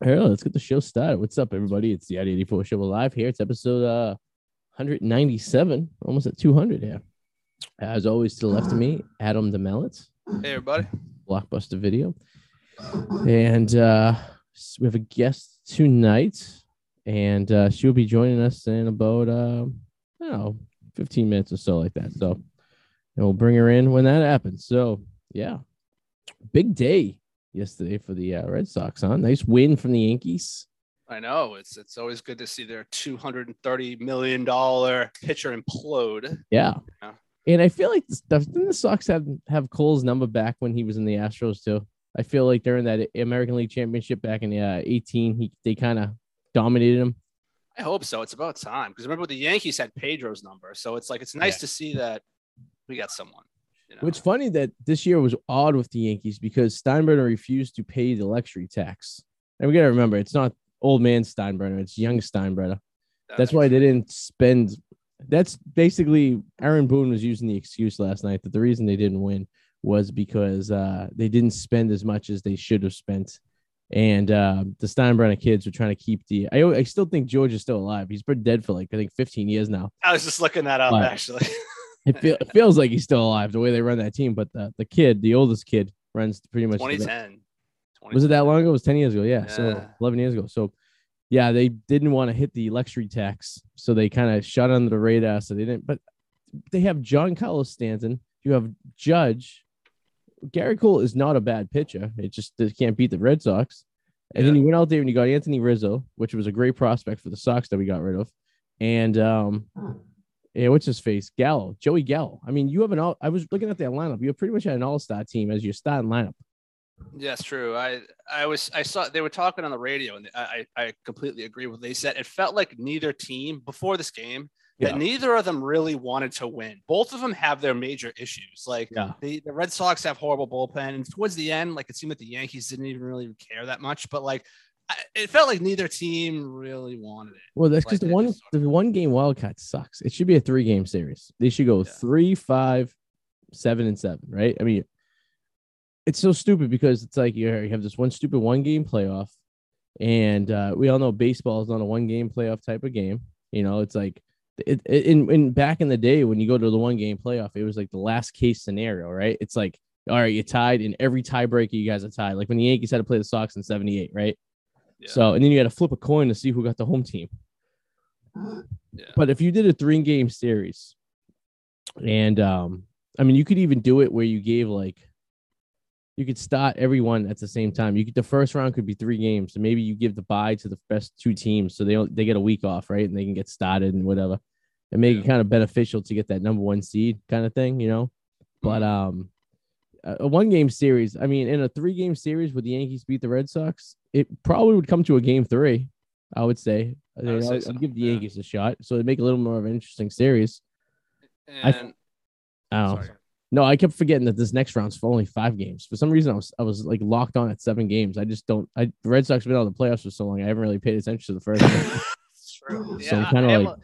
All right, let's get the show started. What's up, everybody? It's the Arty 84 Show live here. It's episode uh 197, almost at 200 here. As always, to the left of me, Adam DeMelitz, Hey everybody. Blockbuster Video. And uh we have a guest tonight, and uh she'll be joining us in about uh I don't know, 15 minutes or so like that. So and we'll bring her in when that happens. So yeah. Big day yesterday for the uh, Red Sox, huh? Nice win from the Yankees. I know it's it's always good to see their two hundred and thirty million dollar pitcher implode. Yeah. Yeah. And I feel like the didn't the Sox have have Cole's number back when he was in the Astros too. I feel like during that American League Championship back in uh, 18, he they kind of dominated him. I hope so. It's about time because remember the Yankees had Pedro's number, so it's like it's nice Yeah. to see that we got someone. You know? It's funny that this year was odd with the Yankees because Steinbrenner refused to pay the luxury tax. And we got to remember, it's not old man Steinbrenner, it's young Steinbrenner. That's why they didn't spend. That's basically Aaron Boone was using the excuse last night that the reason they didn't win was because uh, they didn't spend as much as they should have spent. And uh, the Steinbrenner kids were trying to keep the. I, I still think George is still alive. He's been dead for like, I think 15 years now. I was just looking that up Right. actually. It, feel, it feels like he's still alive the way they run that team. But the, the kid, the oldest kid, runs pretty much. the- 2010. was it that long ago? It was 10 years ago. Yeah. So 11 years ago. So yeah, they didn't want to hit the luxury tax. So they kind of shot under the radar. So they didn't, but they have Giancarlo Stanton. You have Judge. Gerrit Cole is not a bad pitcher. It just they can't beat the Red Sox. And then you went out there and you got Anthony Rizzo, which was a great prospect for the Sox that we got rid of. And um, yeah, what's his face? Gallo, Joey Gallo. I mean, you have an all. I was looking at that lineup. You pretty much had an all-star team as your starting lineup. Yes, true. I I was I saw they were talking on the radio, and I I completely agree with. What they said it felt like neither team before this game Yeah. that neither of them really wanted to win. Both of them have their major issues. Like Yeah. the, the Red Sox have horrible bullpen, and towards the end, like it seemed like the Yankees didn't even really care that much. But like it felt like neither team really wanted it. Well, that's Like, because the they one the one game wildcard sucks. It should be a three game series. They should go Yeah. three, five, seven, and seven, right? I mean, it's so stupid because it's like you you have this one stupid one game playoff, and uh, we all know baseball is not a one game playoff type of game. You know, it's like it, it in in back in the day when you go to the one game playoff, it was like the last case scenario, right? It's like all right, you're tied in every tiebreaker, you guys are tied. Like when the Yankees had to play the Sox in '78, right? Yeah. So and then you had to flip a coin to see who got the home team. Yeah. But if you did a three game series, and um, I mean, you could even do it where you gave like, you could start everyone at the same time. You could the first round could be three games, so maybe you give the bye to the best two teams, so they don't- they get a week off, right, and they can get started and whatever, and make it kind of beneficial to get that number one seed kind of thing, you know. But um, a one game series, I mean, in a three game series where the Yankees beat the Red Sox, it probably would come to a game three. I would say. I would say I'd so, give the yeah. Yankees a shot, so it'd make a little more of an interesting series. I- And I don't know. sorry. No, I kept forgetting that this next round's for only five games. For some reason, I was I was like locked on at seven games. I just don't. I the Red Sox have been out of the playoffs for so long. I haven't really paid attention to the first. one. It's true. So I'm kinda like- a-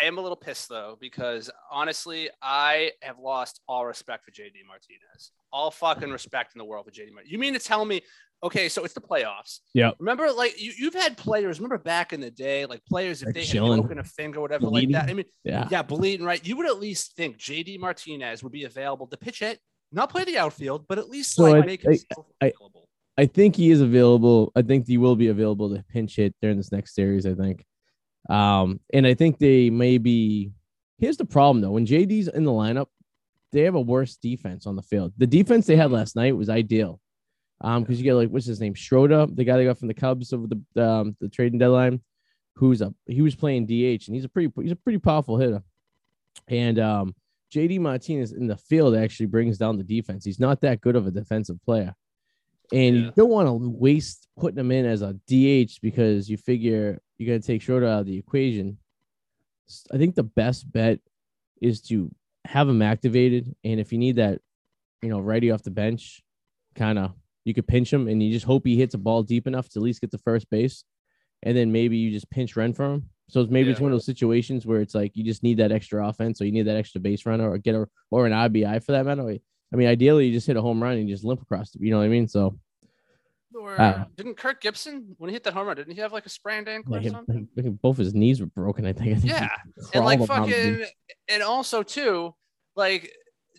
I am a little pissed though because honestly, I have lost all respect for JD Martinez. All fucking respect in the world for JD Martinez. You mean to tell me? Okay, so it's the playoffs. Yeah. Remember, like you, you've had players. Remember back in the day, like players if Like they had Schilling. broken a finger, or whatever, Bleeding. like that. I mean, yeah, yeah, bleeding, right? You would at least think JD Martinez would be available to pitch it, not play the outfield, but at least So like I- make himself I- available. I think he is available. I think he will be available to pinch hit during this next series. I think, um, and I think they may be. Here's the problem though: when JD's in the lineup, they have a worse defense on the field. The defense they had last night was ideal. Um, because you get like what's his name, Schwarber, the guy they got from the Cubs over the um the trading deadline, who's a he was playing DH and he's a pretty he's a pretty powerful hitter, and um JD Martinez in the field actually brings down the defense. He's not that good of a defensive player, and you don't want to waste putting him in as a DH because you figure you're gonna take Schwarber out of the equation. I think the best bet is to have him activated, and if you need that, you know, righty off the bench, kind of you could pinch him, and you just hope he hits a ball deep enough to at least get to first base, and then maybe you just pinch run for him. So it's maybe it's one of those situations where it's like you just need that extra offense, or you need that extra base runner, or get a or an RBI for that matter. I mean, ideally you just hit a home run and you just limp across. The, you know what I mean? So Or Uh, didn't Kirk Gibson when he hit that home run? Didn't he have like a sprained ankle Like, or something? like, both his knees were broken. I think. I think Yeah, and like crawled around the fucking, and also too, like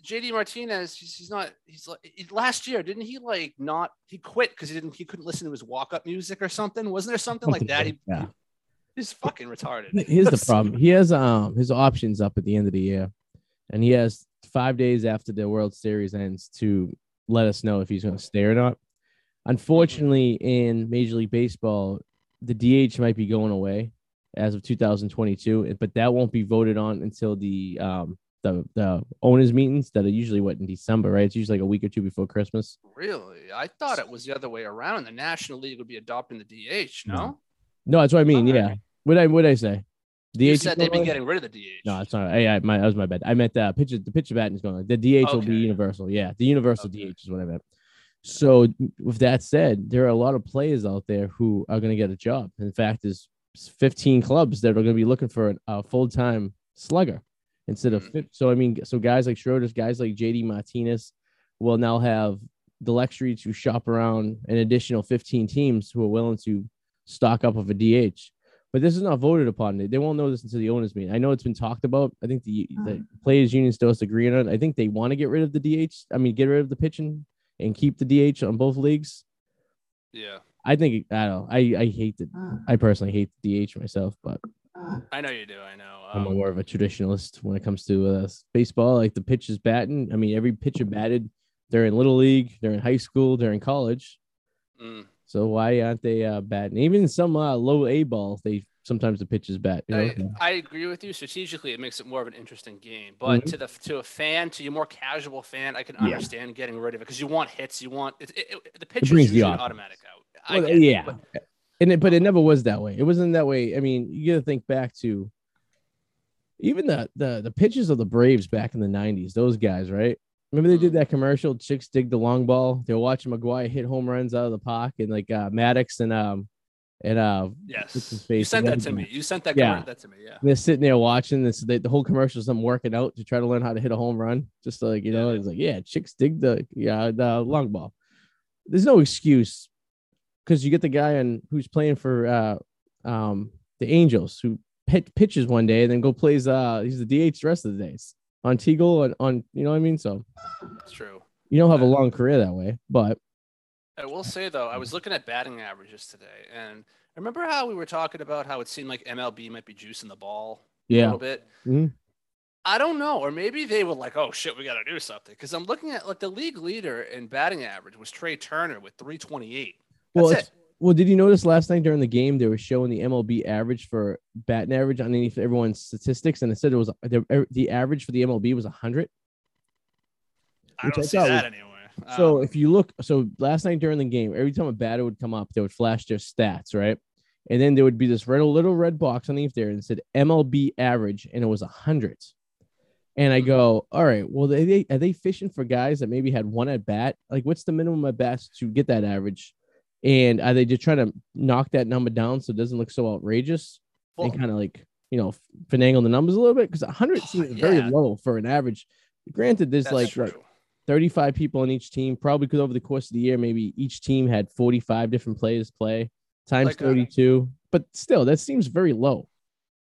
JD Martinez, he's, he's not. He's like he- last year, didn't he like not? He quit because he didn't. He couldn't listen to his walk up music or something. Wasn't there something like that? He, yeah. he's fucking retarded. Here's the problem. He has um his options up at the end of the year, and he has five days after the World Series ends to let us know if he's going to stay or not. Unfortunately, in Major League Baseball, the DH might be going away as of 2022, but that won't be voted on until the um the the owners meetings that are usually what in December, right? It's usually like a week or two before Christmas. Really, I thought it was the other way around. The National League would be adopting the DH. No, No. No, that's what I mean. All Yeah. right. What I what I say? DH you said they'd be getting rid of the DH. No, it's not. I, I, my, that was my bad. I meant the pitcher. The pitcher batting is going. The DH will be universal. Yeah, the universal Okay. DH is what I meant. So, with that said, there are a lot of players out there who are going to get a job. In fact, there's 15 clubs that are going to be looking for a full time slugger instead of. Mhm. So, I mean, so guys like Schwarber's, guys like JD Martinez will now have the luxury to shop around an additional 15 teams who are willing to stock up of a DH but this is not voted upon. They they won't know this until the owners meeting. I know it's been talked about. I think the, the players union still has to agree on it. I think they want to get rid of the DH. I mean, get rid of the pitching and keep the DH on both leagues. Yeah, I think I don't. know. I I hate the. I personally hate the DH myself, but I know you do. I know. I'm Um, more of a traditionalist when it comes to uh, baseball. Like the pitch is batting. I mean, every pitcher batted. They're in little league. They're in high school. They're in college. mm. So why aren't they uh, batting? Even some uh, low A ball, they sometimes the pitches bat. You know? I, I agree with you. Strategically, it makes it more of an interesting game. But Mhm. to the to a fan, to your more casual fan, I can Yeah. understand getting rid of it because you want hits. You want it, it, it- the pitch is the automatic out. Well, yeah, but- and it, but it never was that way. It wasn't that way. I mean, you got to think back to even the the the pitches of the Braves back in the '90s. Those guys, right? Remember they did Mhm. that commercial? Chicks dig the long ball. They were watching McGwire hit home runs out of the park, and like uh, Maddux and um and uh yes, you sent that to me. You sent that. Yeah. Yeah. that to me. Yeah. they're sitting there watching this. They, the whole commercial is them working out to try to learn how to hit a home run. Just like you know, it's like yeah, chicks dig the yeah the long ball. There's no excuse because you get the guy on who's playing for uh um the Angels who pit, pitches one day and then go plays uh he's the DH the rest of the days on Teagle and on you know what I mean. So It's true. you don't have a long career that way, but I will say though, I was looking at batting averages today, and remember how we were talking about how it seemed like MLB might be juicing the ball yeah. a little bit. Mhm. I don't know, or maybe they were like, "Oh shit, we got to do something." Because I'm looking at like the league leader in batting average was Trea Turner with 328. well, That's it's, well, did you notice last night during the game they were showing the MLB average for batting average underneath everyone's statistics, and it said it was the, the average for the MLB was hundred. I don't I see that was- anywhere. So Um, if you look, so last night during the game, every time a batter would come up, they would flash their stats, right? And then there would be this red, little red box underneath there and it said MLB average, and it was a hundred. And I go, all right, well, they, they are they fishing for guys that maybe had one at bat? Like, what's the minimum at bats to get that average? And are they just trying to knock that number down so it doesn't look so outrageous well, and kind of like you know finagle the numbers a little bit? Because a hundred seems very low for an average. Granted, there's that's like true. what, 35 people on each team, probably because over the course of the year, maybe each team had 45 different players play times Like, uh, 32. But still, that seems very low.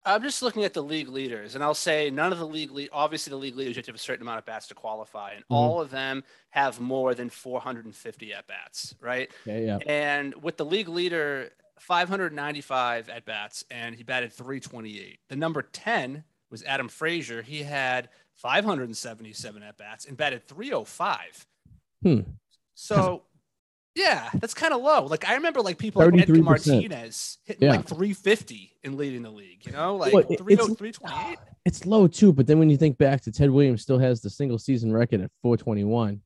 I'm just looking at the league leaders, and I'll say none of the league lead. Obviously, the league leaders you have to have a certain amount of bats to qualify, and Mhm. all of them have more than 450 at bats, right? Yeah, yeah. And with the league leader, 595 at bats, and he batted 328. The number 10 was Adam Frazier. He had 577 at bats and batted 305. Hmm. So, yeah, that's kind of low. Like I remember, like people like Edgar Martinez hitting Yeah. like 350 and leading the league. You know, like Well, it- 30 it's- 328. It's low too, but then when you think back to Ted Williams still has the single season record at 421,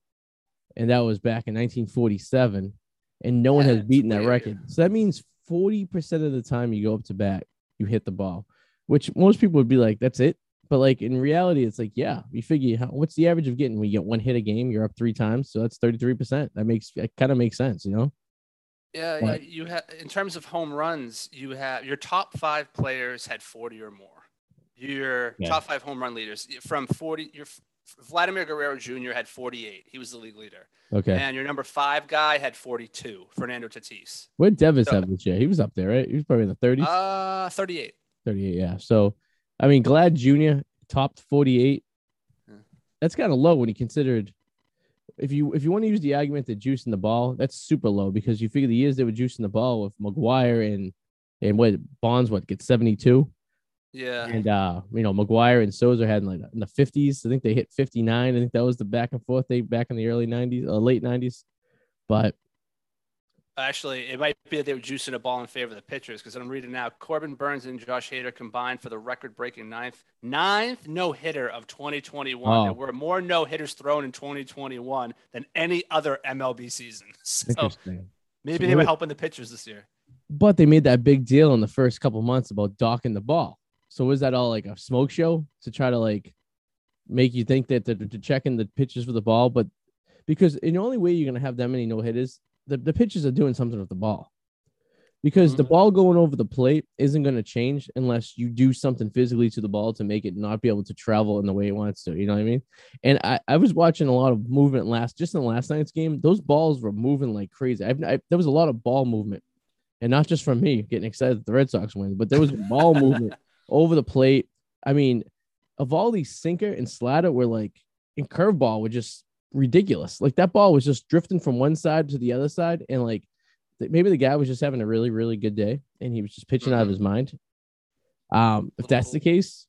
and that was back in 1947, and no one has beaten that record. So that means 40% of the time you go up to bat, you hit the ball, which most people would be like, that's it. But like in reality, it's like, yeah, you figure how, what's the average of getting when you get one hit a game, you're up three times. So that's 33%. That makes it kind of makes sense, you know? Yeah, Right. you have in terms of home runs, you have your top five players had 40 or more. Your Yeah. top five home run leaders from 40, your Vladimir Guerrero Jr. had 48. He was the league leader. Okay. And your number five guy had 42. Fernando Tatis. What did Devers So- have this year? He was up there, right? He was probably in the 30s. Uh, 38. 38, yeah. So, I mean, Vlad Jr. topped 48. That's kind of low when you considered if you if you want to use the argument that juicing the ball, that's super low because you figure the years they were juicing the ball with McGwire and and what Bonds what get 72 Yeah. and uh you know McGwire and Sosa had in like in the 50s. I think they hit 59. I think that was the back and forth they back in the early 90s, uh, late 90s. But Actually, it might be that they were juicing a ball in favor of the pitchers because I'm reading now. Corbin Burnes and Josh Hader combined for the record-breaking ninth ninth no hitter of 2021. Oh. There were more no hitters thrown in 2021 than any other MLB season. So maybe So they were helping the pitchers this year. But they made that big deal in the first couple months about docking the ball. So was that all like a smoke show to try to like make you think that they're, they're checking the pitches for the ball? But because in the only way you're gonna have that many no hitters, the, the pitchers are doing something with the ball. Because the Mhm. ball going over the plate isn't going to change unless you do something physically to the ball to make it not be able to travel in the way it wants to. You know what I mean? And I, I was watching a lot of movement last, just in last night's game. Those balls were moving like crazy. I've, I, there was a lot of ball movement, and not just from me getting excited that the Red Sox win, but there was ball movement over the plate. I mean, of all these sinker and slider were like, and curveball were just ridiculous. Like that ball was just drifting from one side to the other side, and like maybe the guy was just having a really, really good day, and he was just pitching out of Mhm. his mind. Um, if that's the case,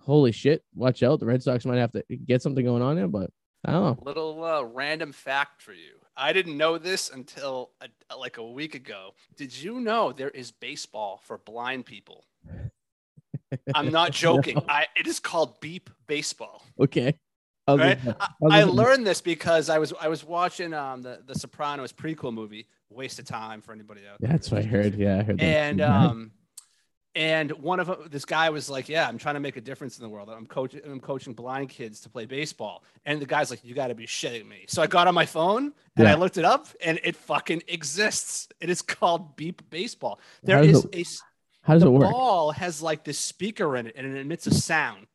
holy shit, watch out. The Red Sox might have to get something going on there, but I don't know. Little uh, random fact for you. I didn't know this until a, like a week ago. Did you know there is baseball for blind people? I'm not joking. I it is called beep baseball. Okay. Right? I, I learned this because I was I was watching um the the Sopranos prequel movie. Waste of time for anybody out there. That's what I heard. Yeah, I heard that. And um, and one of 'em- this guy was like, "Yeah, I'm trying to make a difference in the world. I'm coaching I'm coaching blind kids to play baseball." And the guy's like, "You got to be shitting me!" So I got on my phone and Yeah. I looked it up, and it fucking exists. It is called Beep Baseball. There is How does is it- a How does the it work? ball has like this speaker in it, and it emits a sound.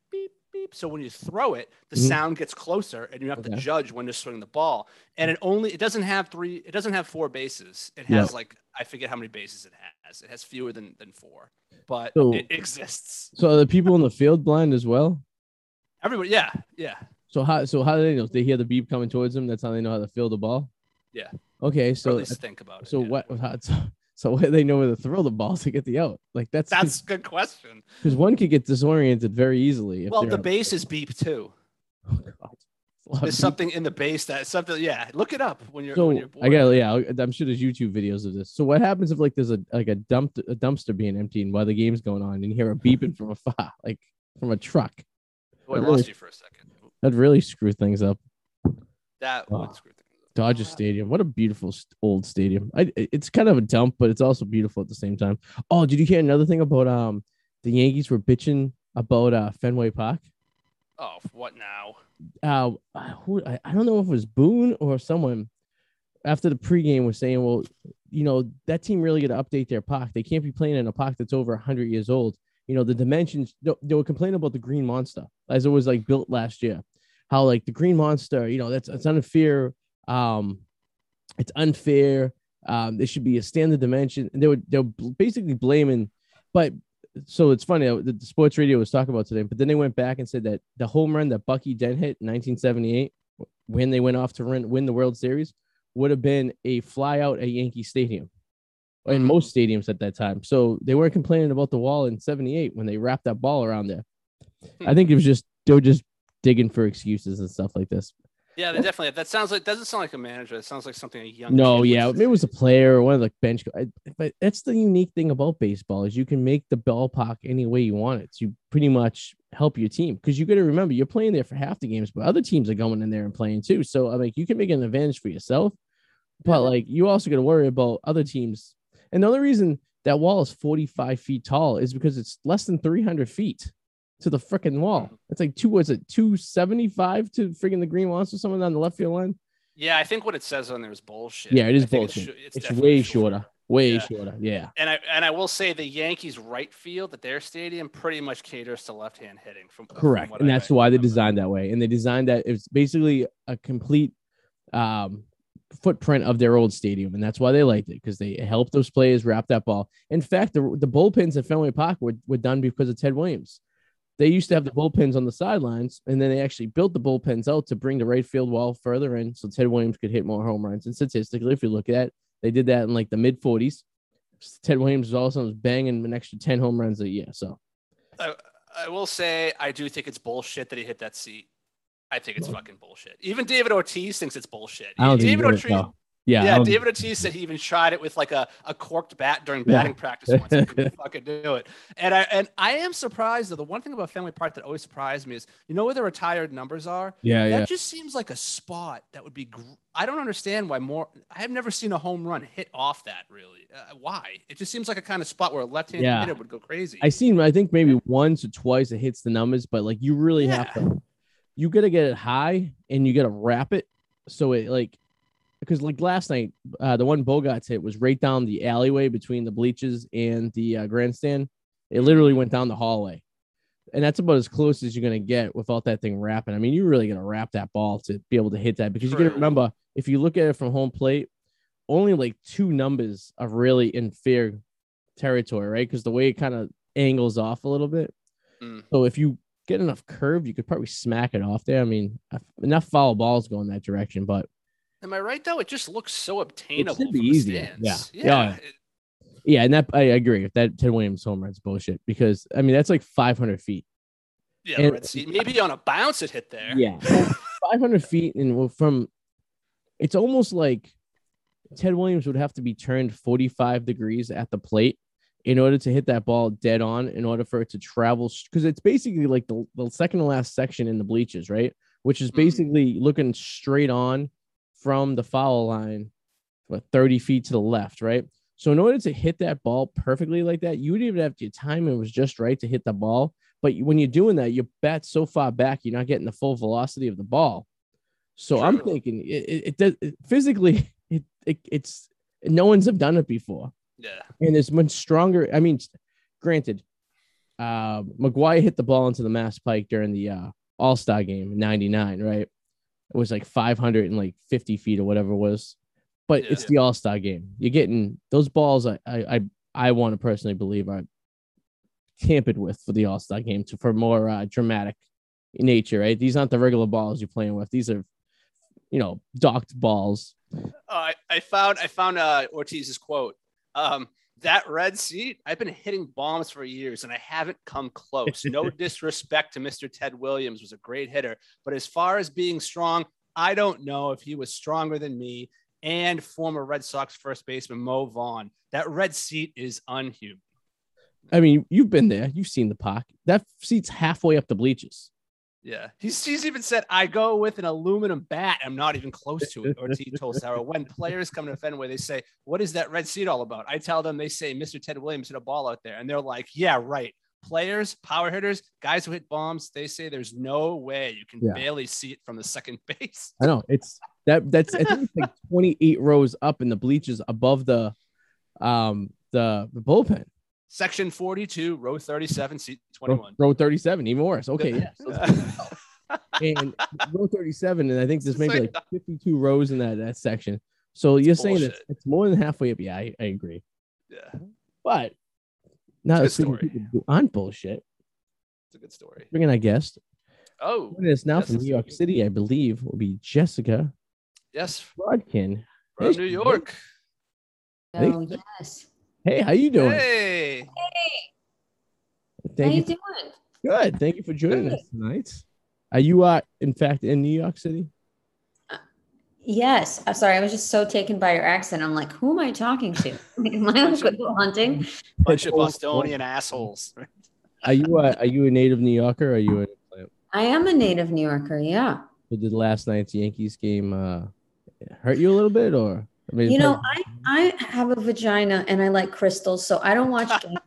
Beep. So when you throw it, the Mhm. sound gets closer, and you have to judge when to swing the ball. And it only it doesn't have three. It doesn't have four bases. It Yeah. has like I forget how many bases it has. It has fewer than than four, but So- it exists. So are the people in the field blind as well? Everybody, yeah, yeah. So how so how do they know? They hear the beep coming towards them. That's how they know how to field the ball. Yeah. Okay. So at So least think about it. so yeah. what? How, so, so what do they know where to throw the ball to get the out? Like that's That's a good question. because one could get disoriented very easily. If Well, they're the base is beep too. Oh, God. It's a There's beep. something in the base that something. Yeah, look it up when you're. So when you're I bored. got yeah. I'll- I'm sure there's YouTube videos of this. So what happens if like there's a like a dump a dumpster being emptied while the game's going on and you hear a beeping from afar, like from a truck? Oh, I really- you for a second. That'd really screw things up. That Wow. would screw things up. Dodger Stadium. What a beautiful old stadium. I, it's kind of a dump, but it's also beautiful at the same time. Oh, did you hear another thing about um the Yankees were bitching about uh Fenway Park? Oh, what now? Uh, who I, I don't know if it was Boone or someone after the pregame was saying, well, you know that team really got to update their park. They can't be playing in a park that's over hundred years old. You know the dimensions. They, they were complaining about the Green Monster as it was like built last year. How like the Green Monster, you know, that's it's unfair. Um, it's unfair. Um, there should be a standard dimension. And they were they're basically blaming, but so it's funny uh, the, the sports radio was talking about today, but then they went back and said that the home run that Bucky Dent hit in 1978 when they went off to win, win the World Series would have been a fly out at Yankee Stadium in Mhm. most stadiums at that time. So they weren't complaining about the wall in 78 when they wrapped that ball around there. I Hmm. think it was just they were just digging for excuses and stuff like this. Yeah, they definitely. That sounds like doesn't sound like a manager. It sounds like something a young. No, yeah, maybe it was a player or one of the bench. But that's the unique thing about baseball is you can make the ballpark any way you want it to pretty much help your team. Because you got to remember you're playing there for half the games, but other teams are going in there and playing too. So uh, I mean, you can make an advantage for yourself, but like you also got to worry about other teams. And the only reason that wall is 45 feet tall is because it's less than 300 feet to the freaking wall. It's like two, was it 275 to freaking the green monster, someone on the left field line? Yeah, I think what it says on there is bullshit. Yeah, it is I think it's bullshit. sho- It's, way shorter. Way Yeah. shorter. Yeah. And I and I will say the Yankees right field at their stadium pretty much caters to left hand hitting. From from Correct. what And I that's why they designed that way. And they designed that it's basically a complete um, footprint of their old stadium. And that's why they liked it because they helped those players wrap that ball. In fact, the, the bullpens at Fenway Park were, were done because of Ted Williams. They used to have the bullpens on the sidelines, and then they actually built the bullpens out to bring the right field wall further in so Ted Williams could hit more home runs. And statistically, if you look at it, they did that in like the mid 40s. Ted Williams was also banging an extra 10 home runs a year. So I, I will say I do think it's bullshit that he hit that seat. I think it's fucking bullshit. Even David Ortiz thinks it's bullshit. David he did it, Ortiz. Yeah, yeah, David Ortiz said he even tried it with like a, a corked bat during Yeah. batting practice once. He couldn't fucking do it. And I and I am surprised though. The one thing about Fenway Park that always surprised me is you know where the retired numbers are. yeah, That yeah. just seems like a spot that would be. Gr- I don't understand why more. I have never seen a home run hit off that. Really, uh, why? It just seems like a kind of spot where a left-handed Yeah. hitter would go crazy. I seen, I think maybe once or twice it hits the numbers, but like you really have to, you got to get it high and you got to wrap it. So it like, because like last night, uh, the one Bogaerts hit was right down the alleyway between the bleachers and the uh, grandstand. It literally went down the hallway. And that's about as close as you're going to get without that thing wrapping. I mean, you're really gonna wrap that ball to be able to hit that because you got to remember if you look at it from home plate, only like two numbers are really in fair territory, right? Because the way it kind of angles off a little bit. Mm. So if you get enough curve, you could probably smack it off there. I mean, enough foul balls go in that direction, but Am I right though? It just looks so obtainable. It should be from the easier. stands. Yeah. yeah. Yeah. yeah, and that I agree with that. Ted Williams home run's bullshit because I mean that's like 500 feet. yeah, And- red seat. Maybe on a bounce it hit there. Yeah, 500 feet, and well, from it's almost like Ted Williams would have to be turned 45 degrees at the plate in order to hit that ball dead on, in order for it to travel, because it's basically like the, the second to last section in the bleachers, right? Which is Mhm. basically looking straight on from the foul line, what 30 feet to the left, right? So in order to hit that ball perfectly like that, you would even have to time it was just right to hit the ball. But when you're doing that, your bat's so far back, you're not getting the full velocity of the ball. So I'm thinking it, it, it does it, physically, it, it it's no one's have done it before, Yeah. and it's much stronger. I mean, granted, uh, McGwire hit the ball into the Mass Pike during the uh, All Star game in '99, right? It was like 550 feet or whatever it was, but Yeah. it's the All Star game. You're getting those balls. I I I, I want to personally believe are tampered with for the All Star game to for more uh, dramatic nature, right? These aren't the regular balls you're playing with. These are, you know, docked balls. Oh, I, I found I found uh, Ortiz's quote. Um, that red seat, I've been hitting bombs for years and I haven't come close. No disrespect to Mr. Ted Williams, was a great hitter, but as far as being strong, I don't know if he was stronger than me and former Red Sox first baseman Mo Vaughn. That red seat is unhuman. I mean, you've been there. You've seen the park. That seat's halfway up the bleachers. Yeah, he's, he's even said, I go with an aluminum bat. I'm not even close to it. Ortiz told Sauer. When players come to Fenway, they say, What is that red seat all about? I tell them, they say, Mr. Ted Williams hit a ball out there. And they're like, Yeah, right. Players, power hitters, guys who hit bombs, they say there's no way you can Yeah. barely see it from the second base. I know it's that. That's I think it's like 28 rows up in the bleachers above the, um, the, the bullpen. Section 42, row 37, seat 21. row 37, even worse. Okay, yeah. So and row 37, and I think there's It's maybe like- like 52 rows in that that section. So you're saying it's, it's more than halfway up. Yeah, I, I agree. Yeah, But not It's a speaking good of story. people who aren't bullshit, it's a good story. bringing our guest. Oh, Joining us now from New York City, I believe, will be Jessica yes, Brodkin. from Hey, New York. Oh yes. Hey, how you doing? Hey, Hey. How Thank you you. doing? Good. Thank you for joining Good. us tonight. Are you uh in fact in New York City? Yes. I'm sorry. I was just so taken by your accent. I'm like, who am I talking to? Am I on Good Hunting? bunch of Bostonian assholes. Are you uh, are you a native New Yorker? Or are you a, I am a native New Yorker. Yeah. did last night's Yankees game uh hurt you a little bit or I mean You know, I I have a vagina and I like crystals, so I don't watch games.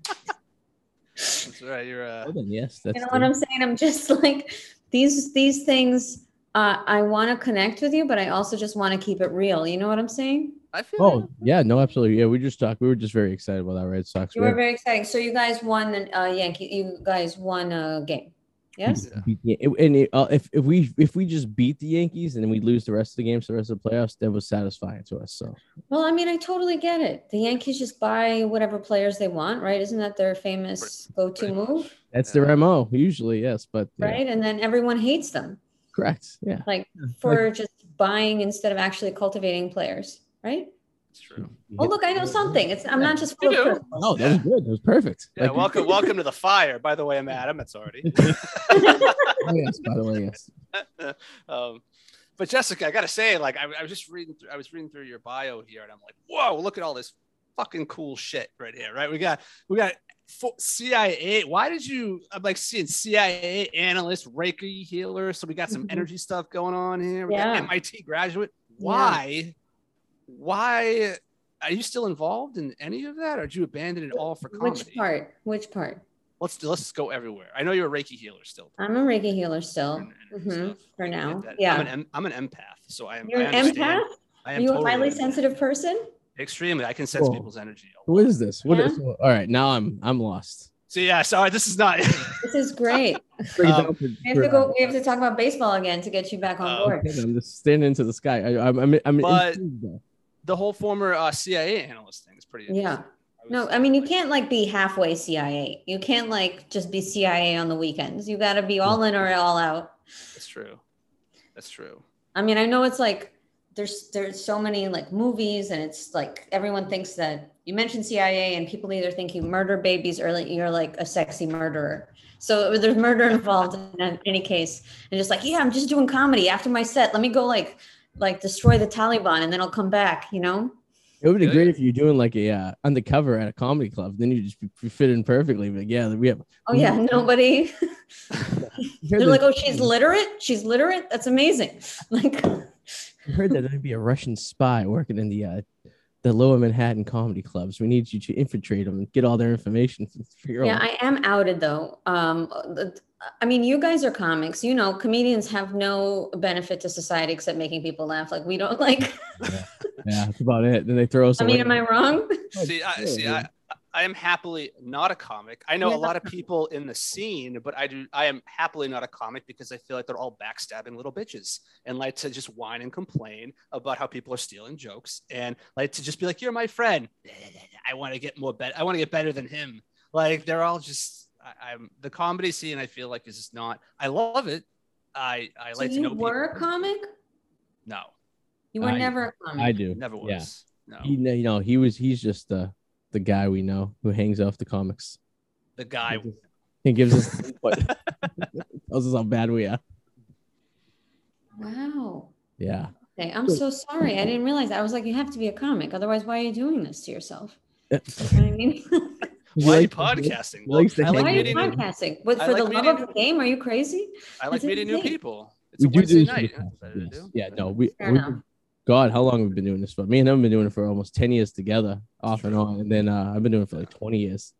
That's right. You're uh, well, yes, that's you know what I'm saying? I'm just like these these things. Uh, I want to connect with you, but I also just want to keep it real. You know what I'm saying? I feel Oh you. yeah, no, absolutely. Yeah, we just talked. We were just very excited about that Red Sox. You were very exciting. So you guys won uh Yankee you guys won a game. Yes? Beat the- and it, uh, if if we if we just beat the Yankees and then we lose the rest of the games, the rest of the playoffs, that was satisfying to us. So Well, I mean, I totally get it. The Yankees just buy whatever players they want, right? Isn't that their famous go-to move? that's Yeah. their mo usually. Yes, but yeah, Right. And then everyone hates them. correct. Yeah, Like for just buying instead of actually cultivating players, right? It's true. Oh, look, I know something. It's I'm not just You full of No, that was good. That was perfect. Yeah, Like- welcome, welcome to the fire. By the way, I'm Adam. It's already. Oh, yes, by the way, yes. um, but Jessica, I gotta say, like, I, I was just reading, through, I was reading through your bio here, and I'm like, whoa, look at all this fucking cool shit right here, right? We got, we got fo- CIA. Why did you? I'm like seeing CIA analyst, Reiki healer. So we got some Mhm. energy stuff going on here. We Yeah. got MIT graduate. Why? Why? Are you still involved in any of that, or did you abandon it all for comedy? Which part? Which part? Let's let's go everywhere. I know you're a Reiki healer still. I'm a Reiki healer still. and- and Mhm. For now. Yeah. I'm an, I'm an empath, so I am. You're I an empath? I Are am you a highly empath. sensitive person? Extremely. I can sense Whoa. people's energy. a Who lot. is this? What Yeah. is? All right, now I'm I'm lost. So yeah, sorry, this is not. This is great. Um, We have to go. We have to talk about baseball again to get you back on Oh, board. I'm just standing into the sky. I, I'm I'm I'm But- intrigued, though. The whole former uh, CIA analyst thing is pretty. Yeah. No, I mean you can't like be halfway CIA. You can't like just be CIA on the weekends. You got to be all in or all out. That's true. That's true. I mean, I know it's like there's there's so many like movies, and it's like everyone thinks that you mention CIA, and people either think you murder babies or like you're like a sexy murderer. So there's murder involved in any case, and just like yeah, I'm just doing comedy after my set. Let me go like like destroy the Taliban, and then I'll come back. You know? It would be great if you're doing like a uh, undercover at a comedy club. Then you just be, be fit in perfectly. But yeah, we have. Oh yeah, nobody. They're like, oh, she's literate. She's literate. That's amazing. Like, I heard that there'd be a Russian spy working in the uh, the lower Manhattan comedy clubs. We need you to infiltrate them and get all their information. Figure yeah, out. I am outed though. Um, the- I mean, you guys are comics. You know, comedians have no benefit to society except making people laugh. Like we don't like. yeah, that's about it. Then they throw us. I mean, away. am I wrong? Oh, see, I, see. I, I am happily not a comic. I know Yeah. a lot of people in the scene, but I do. I am happily not a comic because I feel like they're all backstabbing little bitches and like to just whine and complain about how people are stealing jokes and like to just be like, "You're my friend. I want to get more better. I want to get better than him." Like they're all just. I, I'm the comedy scene. I feel like is just not. I love it. I I So like to you know. were a comic. No, You were I- never a comic. I do. never Yeah. was. No, He, you know, he was. He's just the the guy we know who hangs off the comics. the guy. He gives us input. tells us how bad we are. Wow. Yeah. Okay, I'm so sorry. I didn't realize. that. I was like, you have to be a comic, otherwise, why are you doing this to yourself? You know I mean? Why are you Like- podcasting? he I like why are you meeting podcasting? What, for like the love meeting- of the game? Are you crazy? I like It's meeting new people. It's we a do Wednesday this. night. for the That's what I yes. do. Yeah, no, we, we. God, how long have we been doing this for? Me and him have been doing it for almost 10 years together, off and on. And then uh, I've been doing it for like 20 years.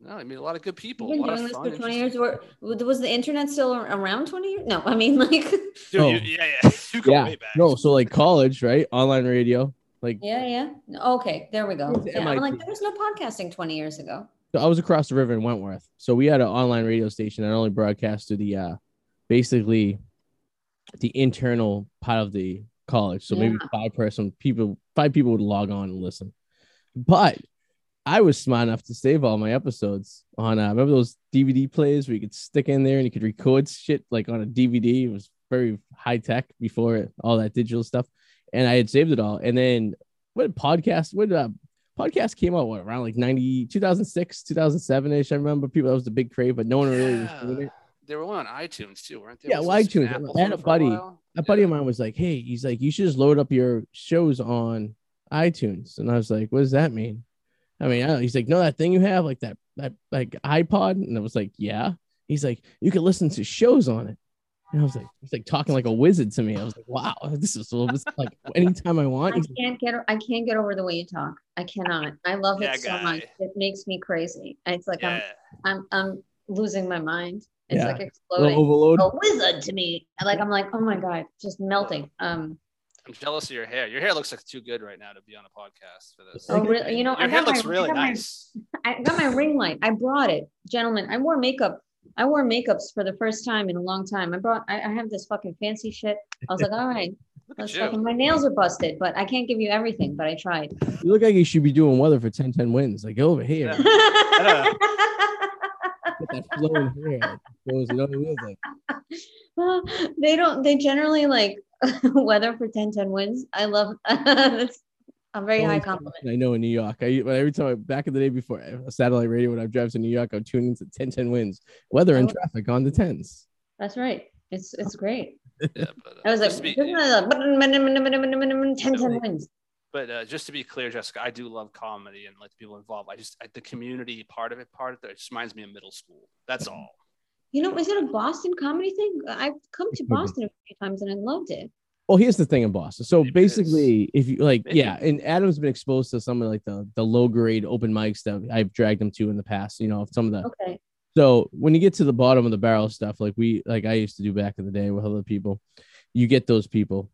No, I meet a lot of good people. You've a been lot doing of this fun, for 20 years. interesting- Were, was the internet still around 20 years? No, I mean, like, Dude, Oh. you, yeah, yeah. You go Yeah. way back. No, so like college, right? Online radio. Like yeah, yeah. Okay, there we go. Yeah, I'm like, there was no podcasting 20 years ago. So I was across the river in Wentworth. So we had an online radio station that only broadcast to the uh basically the internal part of the college. So maybe five person people, five people would log on and listen. But I was smart enough to save all my episodes on uh remember those DVD players where you could stick in there and you could record shit like on a DVD. It was very high tech before all that digital stuff. And I had saved it all. And then what podcast, what uh podcast came out what around like 90 2006 2007 ish i remember people that was the big crave but no one really was doing it. They were on iTunes too, weren't they? Yeah, well, iTunes. I had a buddy- while? a buddy of mine was like hey he's like you should just load up your shows on itunes. And i was like what does that mean? I mean I don't, he's like no that thing you have like that that like ipod? And i was like yeah. He's like you can listen to shows on it and i was like he's like talking like a wizard to me i was like wow this is a little like anytime i want I can't get I can't get over the way you talk. I cannot. I love Yeah, it so guy. much. It makes me crazy. It's like Yeah. I'm I'm I'm losing my mind. It's Yeah. like a exploding. overload A wizard to me. Like I'm like, oh my god, just melting. Um I'm jealous of your hair. Your hair looks like too good right now to be on a podcast for this. Oh, really? You know, your I hair got my- looks I really my- nice. I got my ring light. I brought it, gentlemen. I wore makeup. I wore makeups for the first time in a long time. I brought. I, I have this fucking fancy shit. I was like, all right, let's fucking. My nails are busted, but I can't give you everything. But I tried. You look like you should be doing weather for 10 10 wins. Like over here. Yeah. Get that flowing hair. Like, shows, you know what I mean? Like, Well, they don't. They generally like weather for 10 10 wins. I love. That's a very high compliment. I know in New York. I every time I, back in the day before uh, satellite radio when I drive to New York, I'm tuning into 10 10 wins. Weather and Oh. traffic on the tens. That's right. It's it's great. Yeah, but, uh, I was like, just to be, 10 10 wins. but uh, just to be clear, Jessica, I do love comedy and like the people involved. I just I, the community part of it, part of it, it just reminds me of middle school. That's all. You know, is it a Boston comedy thing? I've come to It could be. Boston a few times and I loved it. Well, here's the thing in Boston. So Maybe it is. basically, if you like, Maybe. yeah, and Adam's been exposed to some of like the the low grade open mics that I've dragged him to in the past. You know, some of the Okay. So when you get to the bottom of the barrel stuff, like we like I used to do back in the day with other people, you get those people.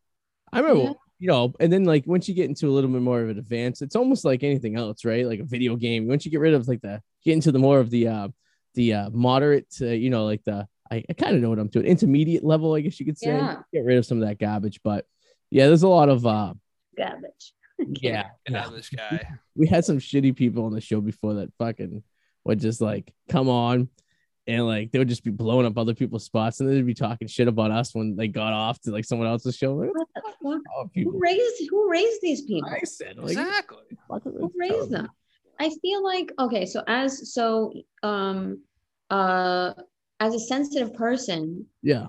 I remember, Yeah. you know, and then like once you get into a little bit more of an advance, it's almost like anything else, right? Like a video game. Once you get rid of like the get into the more of the uh the uh moderate to, you know, like the I, I kind of know what I'm doing, intermediate level, I guess you could say. Yeah. Get rid of some of that garbage. But yeah, there's a lot of uh Garbage. yeah. Yeah, this guy. we had some shitty people on the show before that fucking would just like come on and like they would just be blowing up other people's spots and they'd be talking shit about us when they got off to like someone else's show. Like, What the fuck? Who raised who raised these people? I said, like, Exactly. Who raised them? I feel like okay, so as so um uh as a sensitive person, Yeah.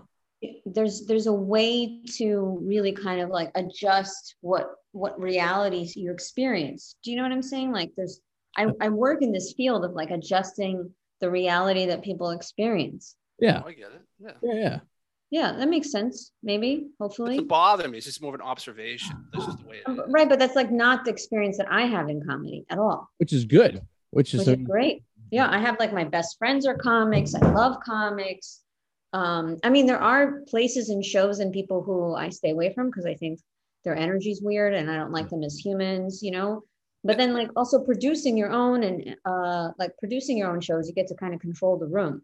there's there's a way to really kind of like adjust what what realities you experience. Do you know what I'm saying? Like there's I, I work in this field of like adjusting the reality that people experience. Yeah. Oh, I get it. Yeah. Yeah. Yeah. Yeah, that makes sense. Maybe, hopefully. doesn't bother me. It's just more of an observation. That's just the way it Um. Right, but that's like not the experience that I have in comedy at all, Which is good. Which is, which is great. Yeah, I have like my best friends are comics. I love comics. Um, I mean, there are places and shows and people who I stay away from because I think their energy's weird and I don't like them as humans, you know. But then like also producing your own and uh like producing your own shows, you get to kind of control the room.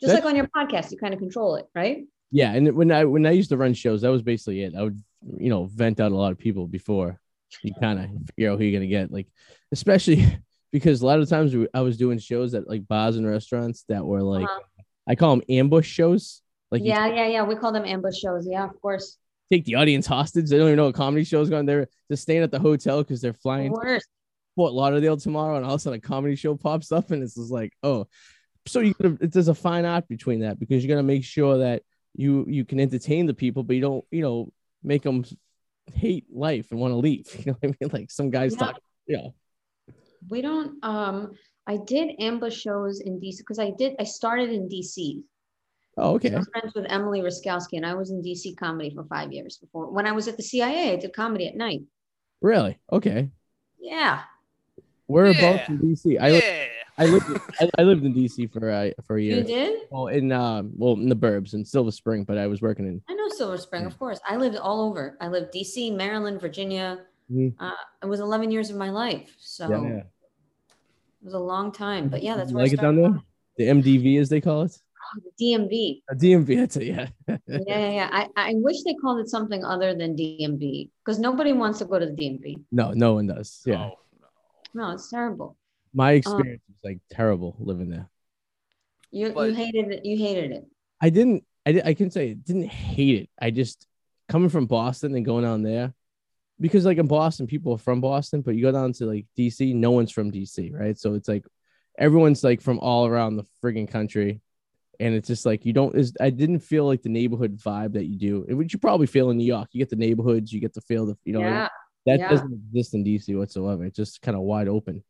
Just That's- like on your podcast, you kind of control it, right? yeah. And when I when I used to run shows, that was basically it. I would, you know, vent out a lot of people before you kind of figure out who you're gonna get. Like, especially because a lot of times I was doing shows at like bars and restaurants that were like Uh-huh. I call them ambush shows. Like Yeah, yeah, yeah. We call them ambush shows. Yeah, of course. take the audience hostage. They don't even know a comedy show's going. They're just staying at the hotel because they're flying to Worst. Fort Lauderdale tomorrow, and all of a sudden a comedy show pops up, and it's just like, oh, so you gotta, there's a fine art between that because you're gonna make sure that you you can entertain the people, but you don't, you know, make them hate life and want to leave. You know what I mean? Like some guys Yeah. talk, yeah, We don't um I did ambush shows in DC because I did I started in DC. oh, okay, I'm friends with Emily Raskowski and I was in DC comedy for five years before. When I was at the CIA, I did comedy at night. really, okay. Yeah. Whereabouts Yeah. Both in DC? I yeah. I lived I, I lived in DC for uh, for a year. You year. did? Well, in um, well, in the burbs in Silver Spring, but I was working in. I know Silver Spring, of course. I lived all over. I lived DC, Maryland, Virginia. Mhm. Uh, it was 11 years of my life. So Yeah, yeah. it was a long time. But yeah, that's You where like I it down there. The MDV, as they call it, Oh, the DMV. a DMV. That's it. Yeah. Yeah, yeah, yeah. I, I wish they called it something other than DMV because nobody wants to go to the DMV. no, no one does. Yeah. Oh, no. No, it's terrible. My experience was like terrible living there. You you hated it. You hated it. I didn't. I did, I can say I didn't hate it. I just coming from Boston and going on there because like in Boston, people are from Boston, but you go down to like DC, no one's from DC, right? So it's like everyone's like from all around the friggin' country. And it's just like you don't is I didn't feel like the neighborhood vibe that you do, which you probably feel in New York. You get the neighborhoods, you get the feel the you know yeah. that yeah. doesn't exist in DC whatsoever. It's just kind of wide open.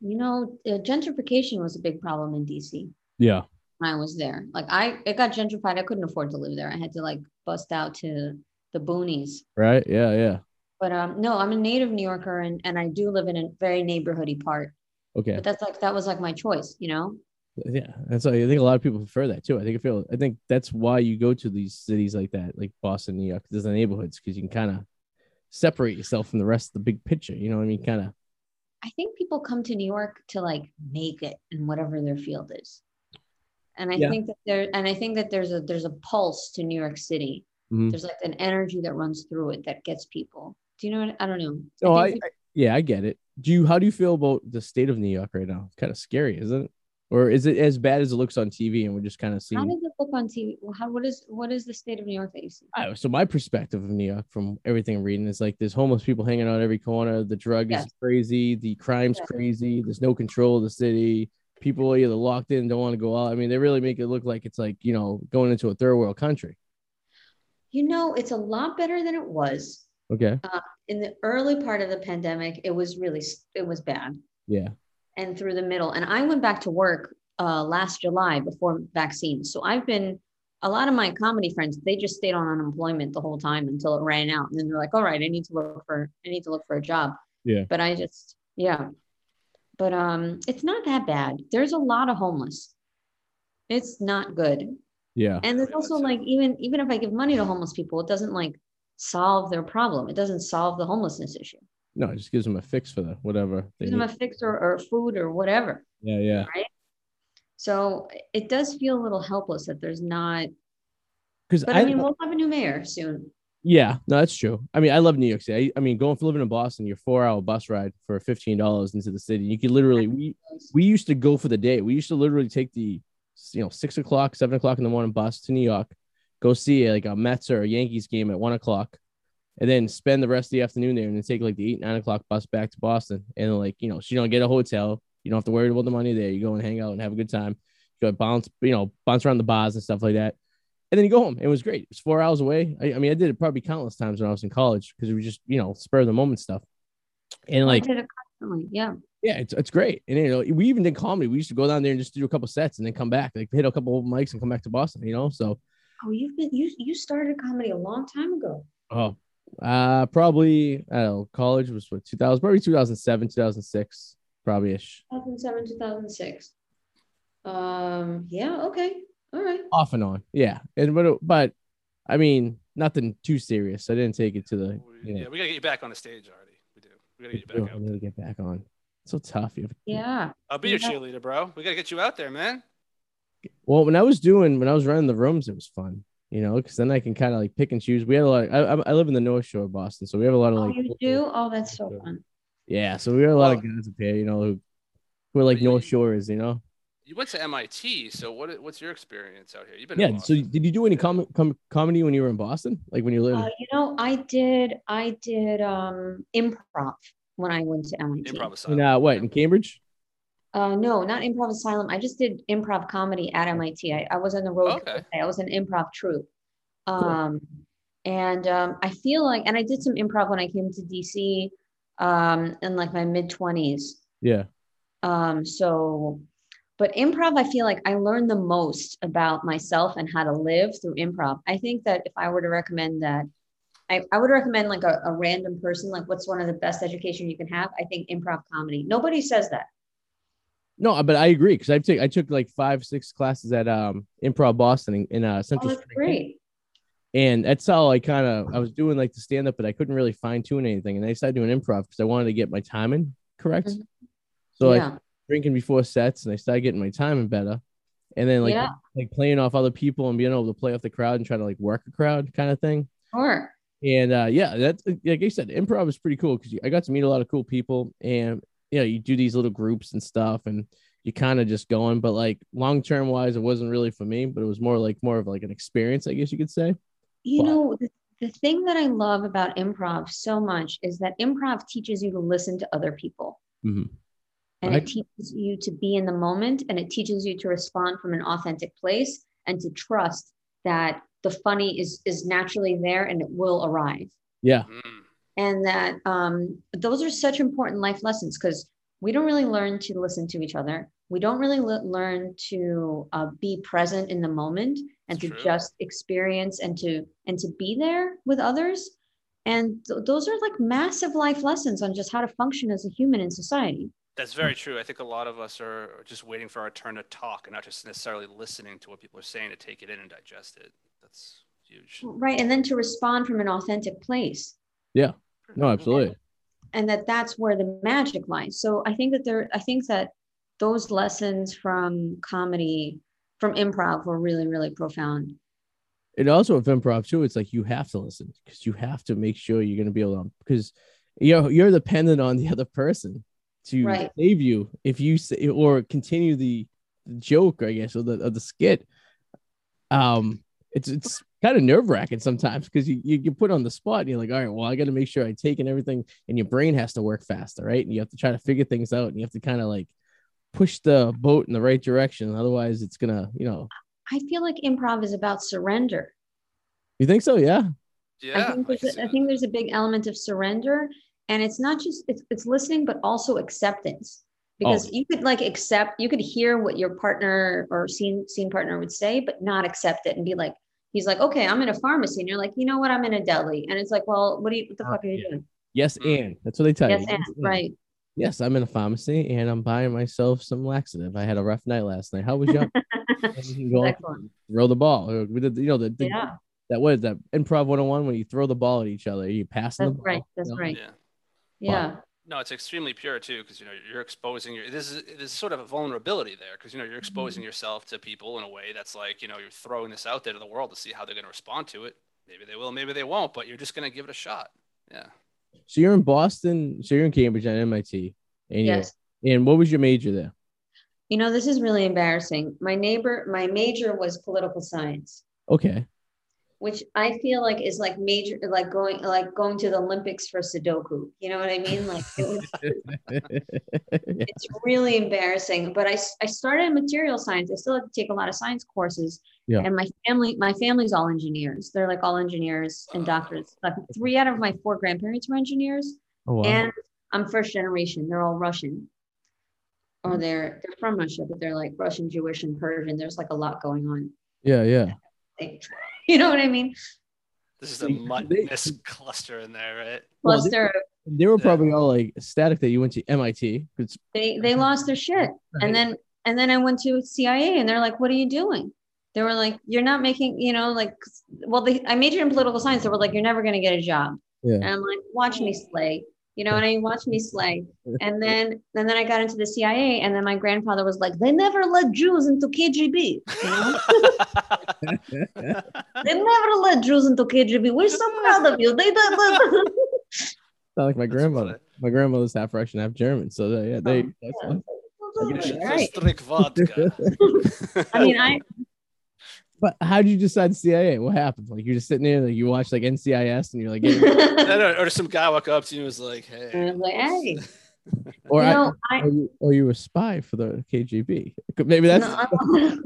You know, uh, gentrification was a big problem in DC Yeah. I was there. Like I, it got gentrified. I couldn't afford to live there. I had to like bust out to the boonies. Right. Yeah. Yeah. But um, no, I'm a native New Yorker, and and I do live in a very neighborhoody part. Okay. But that's like that was like my choice, you know. Yeah, that's I think a lot of people prefer that too. I think I feel I think that's why you go to these cities like that, like Boston, New York. There's the neighborhoods because you can kind of separate yourself from the rest of the big picture. You know what I mean? Kind of. I think people come to New York to like make it in whatever their field is. And I Yeah. think that there and I think that there's a there's a pulse to New York City. Mhm. There's like an energy that runs through it that gets people. Do you know what I don't know. No, I, oh, think I yeah, I get it. Do you? How do you feel about the state of New York right now? It's kind of scary, isn't it? Or is it as bad as it looks on TV and we're just kind of seeing? how does it look on TV? Well, how what is what is the state of New York that you see? I- so my perspective of New York, from everything I'm reading, is like there's homeless people hanging out every corner. The drug Yes. is crazy. The crime's Yes. crazy. There's no control of the city. People are either locked in, don't want to go out. I mean, they really make it look like it's like you know going into a third world country. You know, it's a lot better than it was. Okay. In the early part of the pandemic, it was really it was bad. Yeah. and through the middle. And I went back to work uh, last July before vaccines. So I've been a lot of my comedy friends. They just stayed on unemployment the whole time until it ran out, and then they're like, "All right, I need to look for I need to look for a job." Yeah. But I just yeah, but um, it's not that bad. There's a lot of homeless. It's not good, Yeah. and there's also like even even if I give money to homeless people, it doesn't like solve their problem. It doesn't solve the homelessness issue. No, it just gives them a fix for the whatever. They Give them a fix or, or food or whatever. yeah. Yeah. Right. So it does feel a little helpless that there's not, Because but I, mean, we'll have a new mayor soon. Yeah, no, that's true. I mean, I love New York City. I, I mean, going for living in Boston, your four hour bus ride for fifteen dollars into the city. You could literally we we used to go for the day. We used to literally take the you know six o'clock, seven o'clock in the morning bus to New York, go see like a Mets or a Yankees game at one o'clock, and then spend the rest of the afternoon there, and then take like the eight nine o'clock bus back to Boston, and like you know, so you don't get a hotel. You don't have to worry about the money there. You go and hang out and have a good time. You go bounce, you know, bounce around the bars and stuff like that. And then you go home. It was great. It was four hours away. I, I mean, I did it probably countless times when I was in college because it was just, you know, spur of the moment stuff. And like, I did it constantly. Yeah. yeah, it's, it's great. And you know, we even did comedy. We used to go down there and just do a couple sets and then come back, like hit a couple open mics and come back to Boston, you know? So, Oh, you've been, you, you started comedy a long time ago. oh, uh, probably, I don't know, college was what, 2000, probably 2007, 2006, probably ish. 2007, 2006. Um, yeah. Okay. All right. Off and on. Yeah. And, but, but I mean, nothing too serious. I didn't take it to the, We- you know, Yeah, we gotta get you back on the stage already. We do. We gotta get you Really, back out. We really get back on. It's so tough. You have, Yeah. I'll be your cheerleader, bro. We gotta get you out there, man. Well, when I was doing, when I was running the rooms, it was fun, you know, because then I can kind of like pick and choose. We had a lot. Of, I, I- I live in the North Shore of Boston, so we have a lot of Oh, like, you do? Oh, that's so fun. yeah. So we have a lot of Well- guys up here, you know, who, who are like you- North Shores, you know. You went to MIT, so what? What's your experience out here? You've been. Yeah. So did you do any com- com- comedy when you were in Boston? Like when you lived? Uh, you know, I did, I did um improv when I went to MIT. improv in asylum. uh, what in Cambridge? Uh, no, not improv asylum. I just did improv comedy at MIT. I, I was on the road. Okay. I was an improv troupe. Um, and um, I feel like, and I did some improv when I came to DC um, in like my mid 20s. Yeah. Um, so, but improv, I feel like I learned the most about myself and how to live through improv. I think that if I were to recommend that, I, I would recommend like a, a random person, like what's one of the best education you can have? I think improv comedy. Nobody says that. No, but I agree because I took I took like five six classes at um Improv Boston in, in uh Oh, Central. that's Spring. great. And that's how I kind of I was doing like the stand up, but I couldn't really fine tune anything. And I started doing improv because I wanted to get my timing correct. Mhm. So yeah. drinking before sets, and I started getting my timing better. And then like Yeah. like playing off other people and being able to play off the crowd and try to like work a crowd kind of thing. Sure. And uh, yeah, that's like I said, improv is pretty cool because I got to meet a lot of cool people, and you know, you do these little groups and stuff, and you kind of just going. But like long term wise, it wasn't really for me, but it was more like more of like an experience, I guess you could say. You Wow. know, the, the thing that I love about improv so much is that improv teaches you to listen to other people. Mhm. And I- it teaches you to be in the moment and it teaches you to respond from an authentic place and to trust that the funny is is naturally there and it will arrive. Yeah, Mm. And that um, those are such important life lessons because we don't really learn to listen to each other. We don't really le- learn to uh, be present in the moment and It's to true. just experience and to and to be there with others. And th- those are like massive life lessons on just how to function as a human in society. That's very true. I think a lot of us are just waiting for our turn to talk and not just necessarily listening to what people are saying to take it in and digest it. That's huge. Right. And then to respond from an authentic place. Yeah. No, absolutely. and that that's where the magic lies. So I think that there, I think that those lessons from comedy, from improv, were really, really profound. And also with improv too, it's like you have to listen because you have to make sure you're gonna be able to because you're you're dependent on the other person to Right. save you if you say or continue the, the joke, I guess, or the or the skit. Um, it's it's kind of nerve wracking sometimes because you, you get put on the spot and you're like, all right, well, I got to make sure I take in everything, and your brain has to work faster, right? And you have to try to figure things out, and you have to kind of like push the boat in the right direction. Otherwise, it's gonna, you know, I feel like improv is about surrender. you think so? Yeah. Yeah. I think there's can a, see I that. think there's a big element of surrender, and it's not just it's it's listening, but also acceptance. Because Oh. you could like accept, you could hear what your partner or scene scene partner would say, but not accept it and be like, he's like, okay, I'm in a pharmacy, and you're like, you know what, I'm in a deli, and it's like, well, what do you, what the Uh, fuck are you yeah. doing? Yes, Mm. and that's what they tell Yes, you. and and. right. Yes, I'm in a pharmacy and I'm buying myself some laxative. I had a rough night last night. How was your? and you go Excellent. throw the ball. Or we did, you know, the, the Yeah, that was that improv 101 when you throw the ball at each other, you passing that's the ball. right. That's you know? right. Yeah. Yeah. No, it's extremely pure too, because you know you're exposing your. This is there's sort of a vulnerability there, because you know you're exposing Mm-hmm. yourself to people in a way that's like you know you're throwing this out there to the world to see how they're going to respond to it. Maybe they will, maybe they won't, but you're just going to give it a shot. Yeah. So you're in Boston. So you're in Cambridge at MIT. And Yes. And what was your major there? You know, this is really embarrassing. My neighbor, my major was political science. Okay. Which I feel like is like major, like going like going to the Olympics for Sudoku. You know what I mean? Like it was, it's really embarrassing. But I, I started in material science. I still had to take a lot of science courses. Yeah. And my family, my family's all engineers. They're like all engineers and oh. doctors. Like three out of my four grandparents were engineers, oh, wow. and I'm first generation. They're all Russian. Or hmm. they're they're from Russia, but they're like Russian, Jewish, and Persian. There's like a lot going on. yeah, yeah. Like, you know what I mean? This is a They- muttness cluster in there, right? Well, they- they're were probably all like ecstatic that you went to MIT. They they lost their shit and then and then i went to cia and they're like what are you doing they were like you're not making you know like well they i majored in political science they were like you're never going to get a job yeah. and i'm like watch me slay you know what i mean watch me slay and then and then i got into the cia and then my grandfather was like they never let jews into kgb you know they never let jews into kgb we're so proud of you they don't Not like my grandmother. My grandmother's half Russian, half German. So they, yeah, they. Oh, that's yeah. fine. Right. just drink vodka. i mean i But how did you decide CIA? What happened? Like you're just sitting there, like you watch like NCIS, and you're like, getting, No, no, or some guy walk up to you and was like, "Hey," And I was like, hey, or you I, know, I, or you, or you were a spy for the KGB. Maybe that's No, I'm-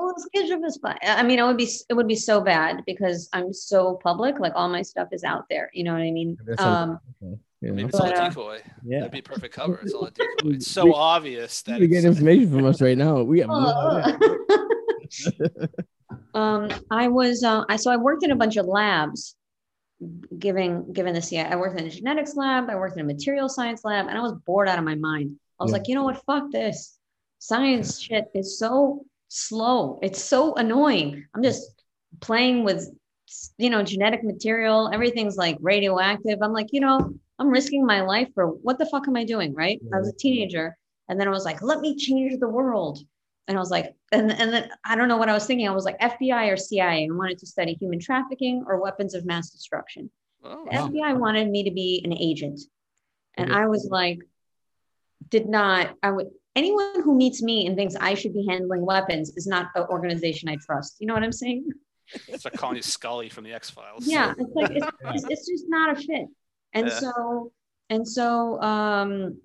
oh, it's KGB is fine. I mean, it would be it would be so bad because I'm so public. Like all my stuff is out there. You know what I mean? Um, you know? maybe it's all But, a uh, decoy. yeah. That'd be a perfect cover. It's all a decoy. It's We- so obvious that You get information from us right now. We have no idea. um, I was uh, I so I worked in a bunch of labs, giving given the CIA. I worked in a genetics lab. I worked in a material science lab, and I was bored out of my mind. I was Yeah. like, you know what? Fuck this. Science shit is so slow. It's so annoying. I'm just playing with you know genetic material. Everything's like radioactive. I'm like, you know, I'm risking my life for what the fuck am I doing? Right? I was a teenager, and then I was like, let me change the world. And I was like, and, and then I don't know what I was thinking. I was like FBI or CIA. and wanted to study human trafficking or weapons of mass destruction. Oh, Wow. FBI wanted me to be an agent. And Okay. I was like, did not, I would, anyone who meets me and thinks I should be handling weapons is not an organization I trust. You know what I'm saying? it's like calling you Scully from the X Files. Yeah. It's like, it's, it's, it's just not a fit. And Yeah. so, and so, um,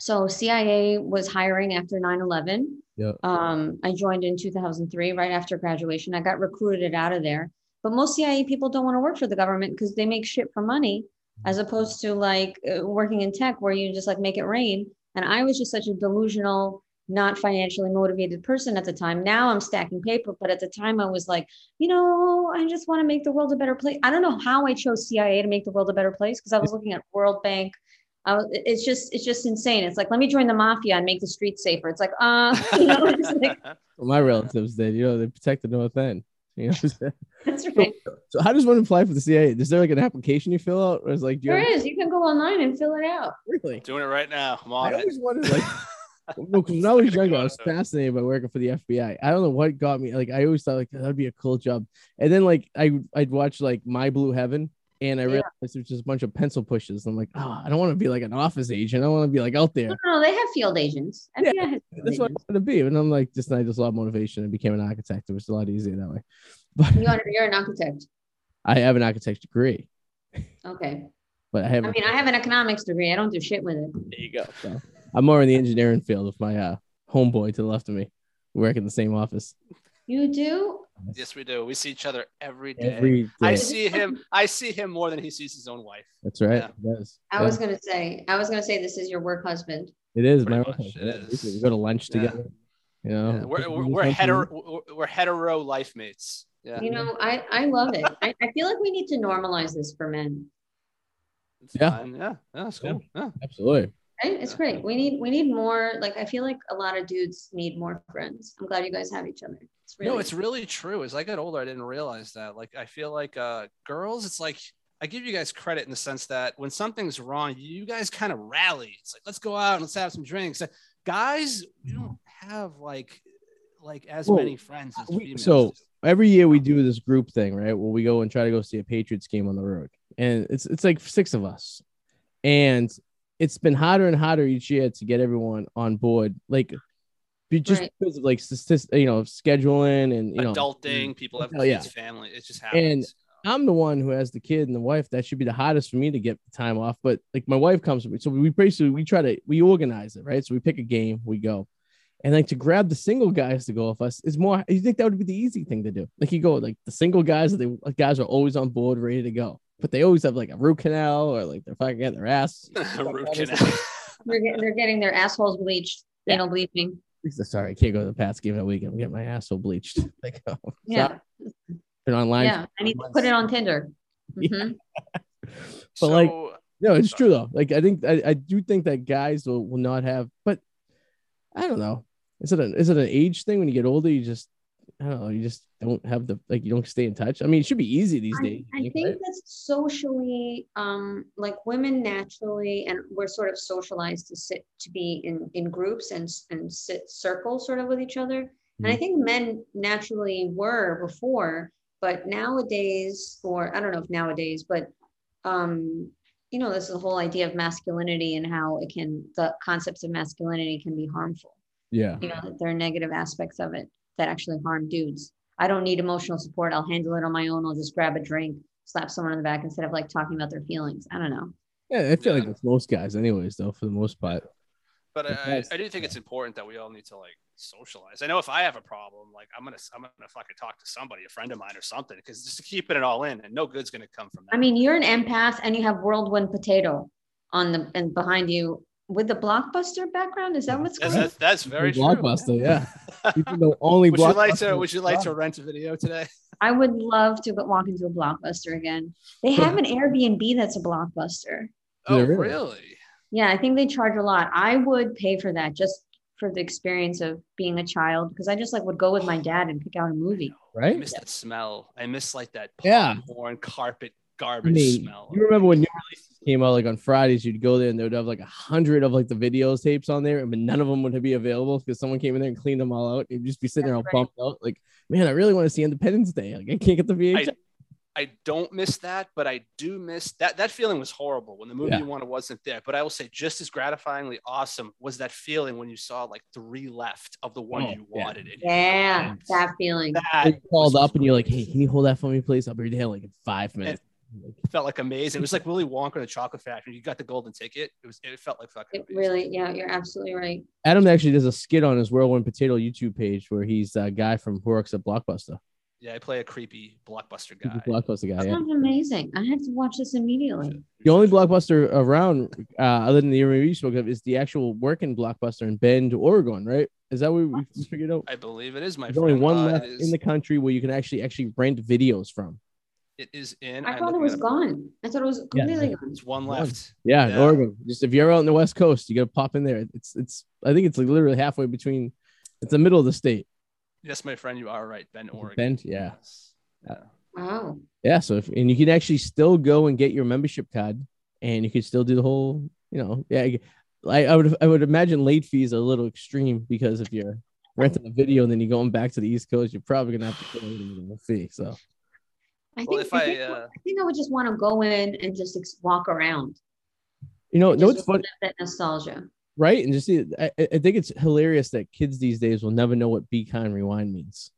so CIA was hiring after 9 11. Yeah. Um, I joined in 2003, right after graduation. I got recruited out of there. But most CIA people don't want to work for the government because they make shit for money, as opposed to like uh, working in tech where you just like make it rain. And I was just such a delusional, not financially motivated person at the time. Now I'm stacking paper, but at the time I was like, you know, I just want to make the world a better place. I don't know how I chose CIA to make the world a better place because I was looking at World Bank. I was, it's just it's just insane. It's like let me join the mafia and make the streets safer. It's like uh, you know, it's like, What my relatives did. You know, they protect the North End. You know? That's right. so how does one apply for the CIA? Is there like an application you fill out, or is like do you There have- is. You can go online and fill it out. really? Doing it right now. I'm I it. always wanted like. No, because when I was younger, I was fascinated by working for the FBI. I don't know what got me. Like, I always thought like that'd be a cool job. And then like I I'd watch like My Blue Heaven, and I realized it was just a bunch of pencil pushes. I'm like, oh, I don't want to be like an office agent. I want to be like out there. No, no, they have field agents. Yeah, FBI has field That's what I agents. wanted to be. And I'm like, just I just love motivation and became an architect. It was a lot easier that way. But You are, you're an architect. I have an architect degree, Okay. but I have. I mean, I have an economics degree. I don't do shit with it. there you go. So I'm more in the engineering field with my uh, homeboy to the left of me. We work in the same office You do? Yes, we do. We see each other every day. every day. I see him. I see him more than he sees his own wife. That's right. Yeah. It is. I Yeah. was gonna say. I was gonna say this is your work husband. It is. Pretty My much, wife. it Yeah, is. We go to lunch Yeah. together. You know, Yeah, we're we're, we're hetero we're- we're hetero life mates. Yeah, You know, I I love it. I, I feel like we need to normalize this for men. It's Yeah. fine. yeah, yeah, that's cool. Yeah. Absolutely. Right? It's great. We need we need more. Like I feel like a lot of dudes need more friends. I'm glad you guys have each other. It's really No, it's really true. As I got older, I didn't realize that. Like, I feel like uh, girls, it's like I give you guys credit in the sense that when something's wrong, you guys kind of rally. It's like let's go out and let's have some drinks. Guys, we don't have like like as Well, many friends as we- females. so- do. Every year we do this group thing, right? Where we go and try to go see a Patriots game on the road, and it's it's like six of us, and it's been harder and harder each year to get everyone on board. Like, just Right. because of like statist- you know, scheduling and you know, adulting, people have Oh, yeah. family. It just happens. And I'm the one who has the kid and the wife. That should be the hardest for me to get the time off. But like my wife comes with me. So we basically we try to we organize it, right? So we pick a game, we go. And like to grab the single guys to go with us is more you think that would be the easy thing to do. Like you go like the single guys, the guys are always on board, ready to go. But they always have like a root canal or like they're fucking getting their ass. Root canal. they're getting they're getting their assholes bleached, Yeah. anal bleaching. Sorry, I can't go to the Pats game that weekend. I'm getting my asshole bleached. Like, oh, Yeah. been online. Yeah. I need to put it on Tinder. Yeah. Mhm. But, like, No, it's true though. Like I think I, I do think that guys will, will not have, but I don't know. Is it an is it an age thing when you get older? You just I don't know. You just don't have the like you don't stay in touch. I mean, it should be easy these I, days. I think right? that's socially, um, like women naturally, and we're sort of socialized to sit to be in in groups and and sit circles sort of with each other. And I Mhm. think men naturally were before, but nowadays, or I don't know if nowadays, but um, you know, this is the whole idea of masculinity and how it can the concepts of masculinity can be harmful. Yeah. You know, that there are negative aspects of it that actually harm dudes. I don't need emotional support. I'll handle it on my own. I'll just grab a drink, slap someone in the back instead of like talking about their feelings. I don't know. Yeah, I feel like Yeah. it's most guys, anyways, though, for the most part. but I, I, Yes. I do think it's important that we all need to like socialize. I know if I have a problem, like I'm gonna I'm gonna fucking talk to somebody, a friend of mine or something, because just keeping it all in and no good's gonna come from that. I mean, you're an empath and you have whirlwind potato on the and behind you with the blockbuster background. Is that what's that's, going? that's, that's very true. blockbuster, yeah. People know only Would you like to Would you like to rent a video today? I would love to walk into a blockbuster again. They have an Airbnb that's a blockbuster. Oh, really? really? Yeah, I think they charge a lot. I would pay for that just for the experience of being a child because I just like would go with my dad and pick out a movie. Right? I right? miss that smell. I miss like that Yeah. popcorn carpet I garbage mean, smell. you remember when new releases came out like on Fridays, you'd go there and they would have like a hundred of like the videos tapes on there, but none of them would be available because someone came in there and cleaned them all out. You'd just be sitting there all That's right. bumped out, like, man, I really want to see Independence Day. Like, I can't get the VHS. I don't miss that, but I do miss that. That feeling was horrible when the movie Yeah. you wanted wasn't there. But I will say, just as gratifyingly awesome was that feeling when you saw like three left of the one Oh, you yeah. wanted. And Yeah, that feeling. that you called was up and you're like, hey, can you hold that for me, please? I'll be there like in five minutes. Felt like amazing. It was like Willy Wonka and the Chocolate Factory. You got the golden ticket. It was. It felt like fucking. It amazing. really, yeah, you're absolutely right. Adam actually does a skit on his Whirlwind Potato YouTube page where he's a guy from who works at Blockbuster. Yeah, I play a creepy blockbuster guy. a Blockbuster guy. That Yeah. sounds amazing. I have to watch this immediately. The only blockbuster around, uh, other than the area you spoke of, is the actual working blockbuster in Bend, Oregon, right? Is that what we we figured out? I believe it is my. There's only one Uh, left it is, in the country where you can actually actually rent videos from. It is in. I I'm thought it was at gone. I thought it was Yeah, completely no. gone. There's one One. left. Yeah, Yeah. Oregon. Just if you're out in the West Coast, you gotta pop in there. It's it's I think it's like literally halfway between. It's the middle of the state. Yes, my friend, you are right. Bend, it Oregon. Bend? Yeah. Yes. Wow. Yeah. So if and you can actually still go and get your membership card, and you can still do the whole. You know, yeah. I, I would I would imagine late fees are a little extreme because if you're renting a video and then you're going back to the East Coast, you're probably gonna have to pay a little fee. So. I Well, think, if I, I, think, uh, I think I would just want to go in and just ex- walk around. You know, and no, it's fun, That nostalgia. right? And just see, I, I I think it's hilarious that kids these days will never know what be kind rewind means.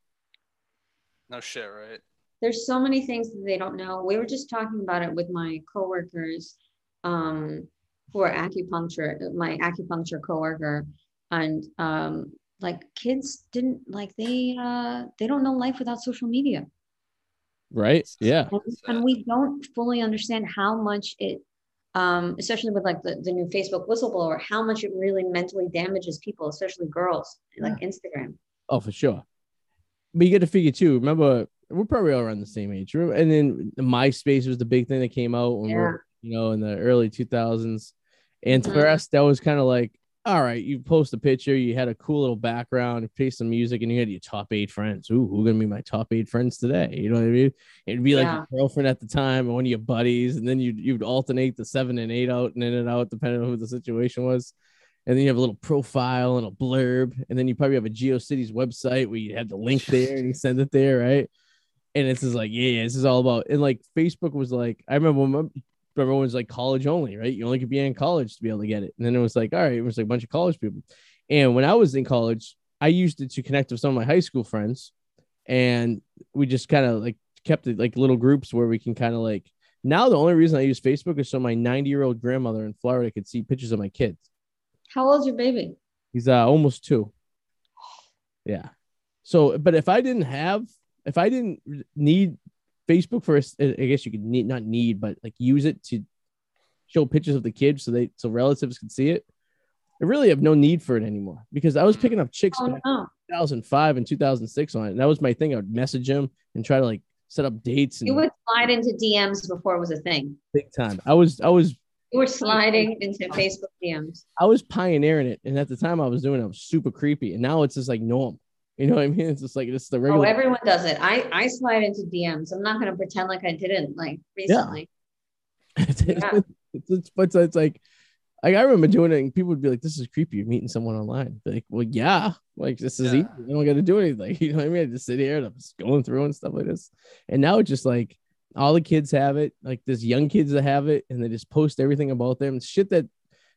No shit, right? There's so many things that they don't know. We were just talking about it with my coworkers, um, who are acupuncture, my acupuncture coworker, and um, like kids didn't like they uh they don't know life without social media. Right? Yeah. and, and we don't fully understand how much it um especially with like the, the new facebook whistleblower how much it really mentally damages people especially girls like instagram Oh, for sure. But you get to figure too. Remember, we're probably all around the same age. And then MySpace was the big thing that came out when we we're, you know, in the early 2000s. And for Mhm. us, that was kind of like, all right, you post a picture, you had a cool little background, you play some music, and you had your top eight friends. Ooh, who gonna be my top eight friends today? You know what I mean? It'd be like Yeah. your girlfriend at the time and one of your buddies, and then you'd you'd alternate the seven and eight out and in and out depending on who the situation was. And then you have a little profile and a blurb, and then you probably have a GeoCities website where you have the link there and you send it there, right? And it's just like, yeah, yeah, this is all about. And like Facebook was like, I remember when my, remember when it was like college only, right? You only could be in college to be able to get it. And then it was like, all right, it was like a bunch of college people. And when I was in college, I used it to connect with some of my high school friends, and we just kind of like kept it like little groups where we can kind of like. Now the only reason I use Facebook is so my 90 year old grandmother in Florida could see pictures of my kids. how old's your baby He's uh almost two. Yeah. So, but if I didn't have, if I didn't need Facebook for, I guess you could need not need, but like use it to show pictures of the kids so they so relatives can see it. I really have no need for it anymore because I was picking up chicks oh back no in 2005 and 2006 on it, and that was my thing. I would message them and try to like set up dates and you would slide into dms before it was a thing big time. I was I was you were sliding into facebook dms I was pioneering it, and at the time I was doing it, I was super creepy, and now it's just like norm. You know what I mean? It's just like it's the regular. oh everyone does it i i slide into dms i'm not going to pretend like i didn't like recently it's, it's, Yeah. it's, it's, but it's like, like I remember doing it, and people would be like, "This is creepy." You're meeting someone online. Like, well, yeah, like this is Yeah. easy. You don't got to do anything. You know what I mean? I just sit here and I'm just going through and stuff like this. And now it's just like all the kids have it. Like there's young kids that have it, and they just post everything about them. It's shit that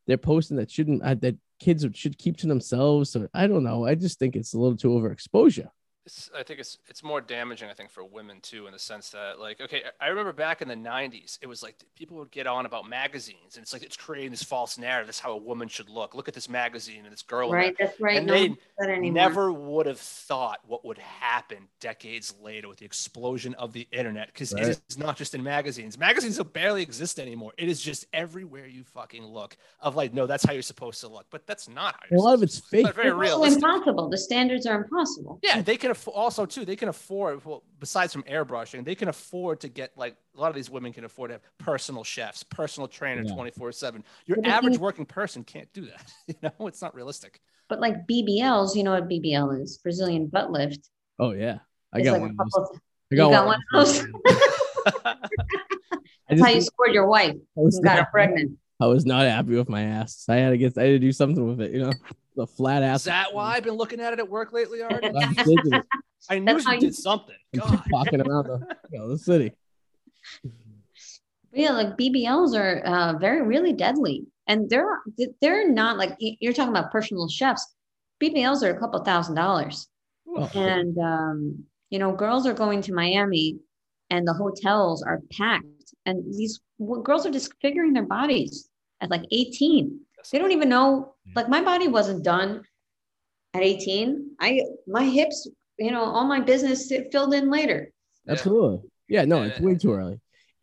they're posting that shouldn't uh, that kids should keep to themselves. So I don't know. I just think it's a little too overexposure. It's, I think it's it's more damaging. I think for women too, in the sense that like, okay, I remember back in the '90s, it was like people would get on about magazines, and it's like it's creating this false narrative. This is how a woman should look. Look at this magazine and this girl. in right that's right And no they one does that anymore. Never would have thought what would happen decades later with the explosion of the internet because Right. it is not just in magazines. Magazines don't barely exist anymore. It is just everywhere you fucking look. Of like, no, that's how you're supposed to look, but that's not how A you're lot of it's to look. fake. Very it's also realistic. impossible the standards are impossible Yeah, they can afford also too. They can afford well, besides from airbrushing, they can afford to get like a lot of these women can afford to have personal chefs, personal trainer, Yeah. twenty four seven. Your Well, the average thing- working person can't do that. You know, it's not realistic. but like bbls you know what bbl is brazilian butt lift Oh yeah, I It's got like one of those. couple- I you got one of those I that's how you just- scored your wife I was and got her pregnant I was not happy with my ass. I had to get, I had to do something with it, you know, the flat ass. Is that why I've been looking at it at work lately, Art? I'm. I knew That's how you you- did something. God. walking around the, you know, the city. Yeah like bbls are uh, very really deadly and they're they're not like you're talking about personal chefs bbls are a couple thousand dollars Oh, and um, you know girls are going to miami and the hotels are packed and these w- girls are disfiguring their bodies at like 18 they don't even know like my body wasn't done at 18 i my hips you know all my business filled in later absolutely. Yeah, no, it's way too early.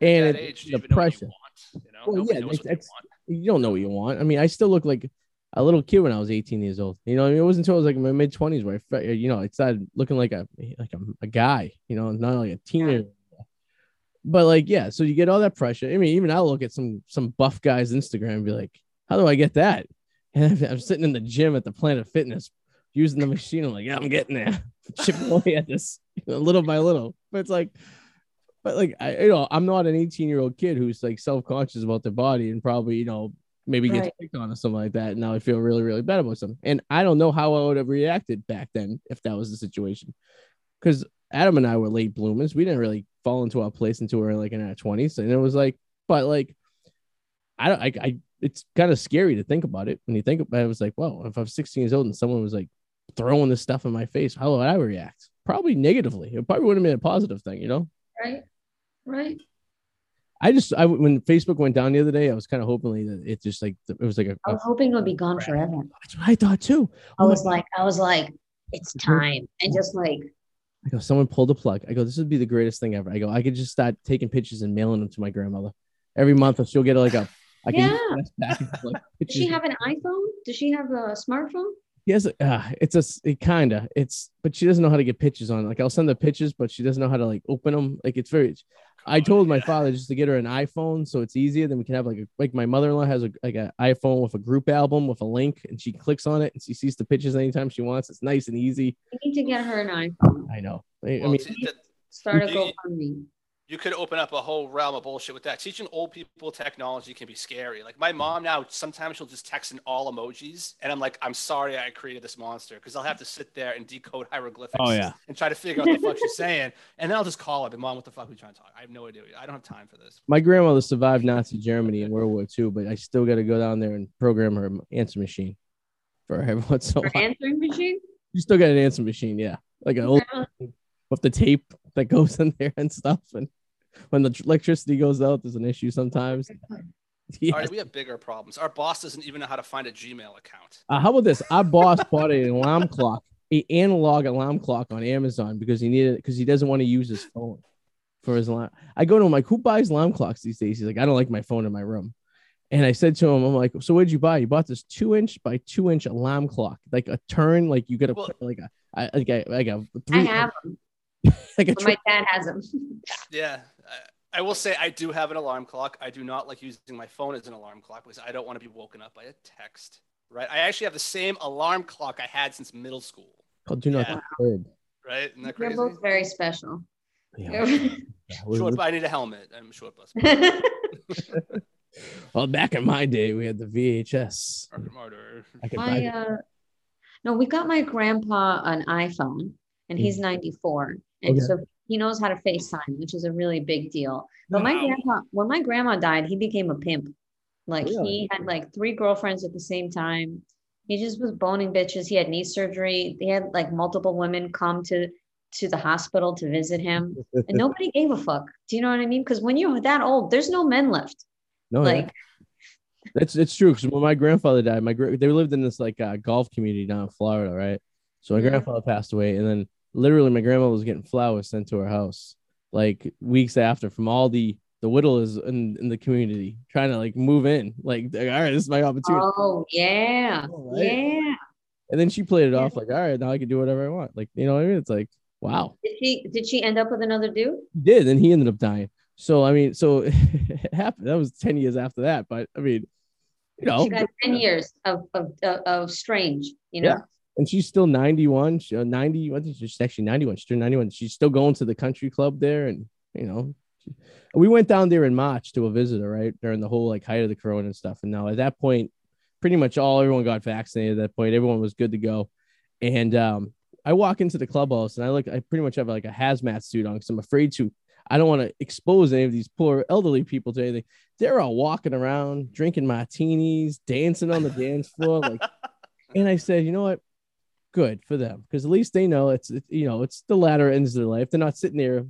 At And that age, the you even know what you pressure. want? You know, Well, yeah, knows what they that's- want. You don't know what you want. I mean, I still look like a little kid when I was 18 years old. You know, I mean, it wasn't until I was like in my mid 20s where I, fe- you know, I started looking like a like a, a guy. You know, not like a teenager. But like, yeah, so you get all that pressure. I mean, even I'll look at some some buff guys Instagram and be like, how do I get that? And I'm, sitting in the gym at the Planet Fitness using the machine. I'm like, yeah, I'm getting there, chipping away at this you know, little by little. but it's like, but like I, you know, I'm not an 18 year old kid who's like self conscious about their body and probably you know maybe gets Right. picked on or something like that. And now I feel really really bad about something. And I don't know how I would have reacted back then if that was the situation, because Adam and I were late bloomers. We didn't really fall into our place until we were like in our 20s, and it was like, but like, I don't, I, I it's kind of scary to think about it when you think about it. It was like, well, if I was 16 years old and someone was like throwing this stuff in my face, how would I react? Probably negatively. It probably wouldn't have been a positive thing, you know? Right. Right. I just, I when Facebook went down the other day, I was kind of hoping that it just like it was like a. I was hoping it would be gone forever. that's what I thought too. I Oh was like, I was like, it's time. And just like, I go, someone pulled the plug. I go, this would be the greatest thing ever. I go, I could just start taking pictures and mailing them to my grandmother every month. She'll get like a. I can Yeah. use back and forth, like, does she have an iPhone? Does she have a smartphone? Yes, uh, it's a it kind of it's, but she doesn't know how to get pictures on. Like I'll send the pictures, but she doesn't know how to like open them. Like it's very. I told my father just to get her an iPhone so it's easier. Then we can have like a, like my mother in law has a like an iPhone with a group album with a link, and she clicks on it and she sees the pictures anytime she wants. It's nice and easy. You need to get her an iPhone. I know. I, I mean, Start a You- GoFundMe. You could open up a whole realm of bullshit with that. Teaching old people technology can be scary. Like my mom now, sometimes she'll just text in all emojis, and I'm like, I'm sorry I created this monster because I'll have to sit there and decode hieroglyphics. Oh, yeah. and try to figure out what the fuck she's saying, and then I'll just call her, and mom, what the fuck are we trying to talk? I have no idea. I don't have time for this. my grandmother survived Nazi Germany in World War II, but I still got to go down there and program her answer machine for every once in Her answering machine? You still got an answer machine, yeah, like an old with the tape that goes in there and stuff. And when the electricity goes out, there's an issue sometimes. Yeah. All right, we have bigger problems. Our boss doesn't even know how to find a Gmail account. Uh, how about this? Our boss bought an alarm clock, a analog alarm clock on Amazon because he needed because he doesn't want to use his phone for his alarm. I go to him like, who buys alarm clocks these days? He's like, I don't like my phone in my room. And I said to him, I'm like, so what did you buy? You bought this two inch by two inch alarm clock, like a turn, like you got to Well- put like a I- like a like a I three, have them, like a but my dad has them. Yeah. I- I will say I do have an alarm clock. I do not like using my phone as an alarm clock because I don't want to be woken up by a text. Right. I actually have the same alarm clock I had since middle school. called do not Yeah. disturb. Right. Isn't that You're both very special. Yeah. well, Yeah, we- Short, but I need a helmet. I'm a short bus. well, back in my day, we had the VHS. Martyr. I my uh, no, we got my grandpa an iPhone, and he's 94, and Okay. so he knows how to FaceTime, which is a really big deal. But my grandpa, when my grandma died, he became a pimp. Like Really? he had like three girlfriends at the same time. He just was boning bitches. He had knee surgery. He had like multiple women come to to the hospital to visit him, and nobody gave a fuck. Do you know what I mean? Because when you're that old, there's no men left. no, yeah. Like That's it's true because when my grandfather died, my they lived in this like uh, golf community down in Florida, right? So my Mhm. grandfather passed away, and then literally my grandma was getting flowers sent to her house like weeks after from all the the whittlers in, in the community trying to like move in. Like, all right, this is my opportunity. oh yeah, right. yeah. And then she played it Yeah. off like, all right, now I can do whatever I want. Like, you know what I mean? It's like, wow, Did she did she end up with another dude? did, and he ended up dying. So I mean, so it happened. That was ten years after that, but I mean, you know, She got 10 years of of, of, of strange, you know. Yeah. And she's still 91 she, uh, 90 I think she's actually 91 she's 91 she's still going to the country club there and you know she- we went down there in march to a visitor right during the whole like height of the corona and stuff. And now at that point pretty much all everyone got vaccinated at that point. Everyone was good to go. And um i walk into the clubhouse and i look i pretty much have like a hazmat suit on because i'm afraid to i don't want to expose any of these poor elderly people to anything. They're all walking around drinking martinis dancing on the dance floor like and I said, you know what? Good for them because at least they know it's, it's you know it's the latter ends of their life. They're not sitting there,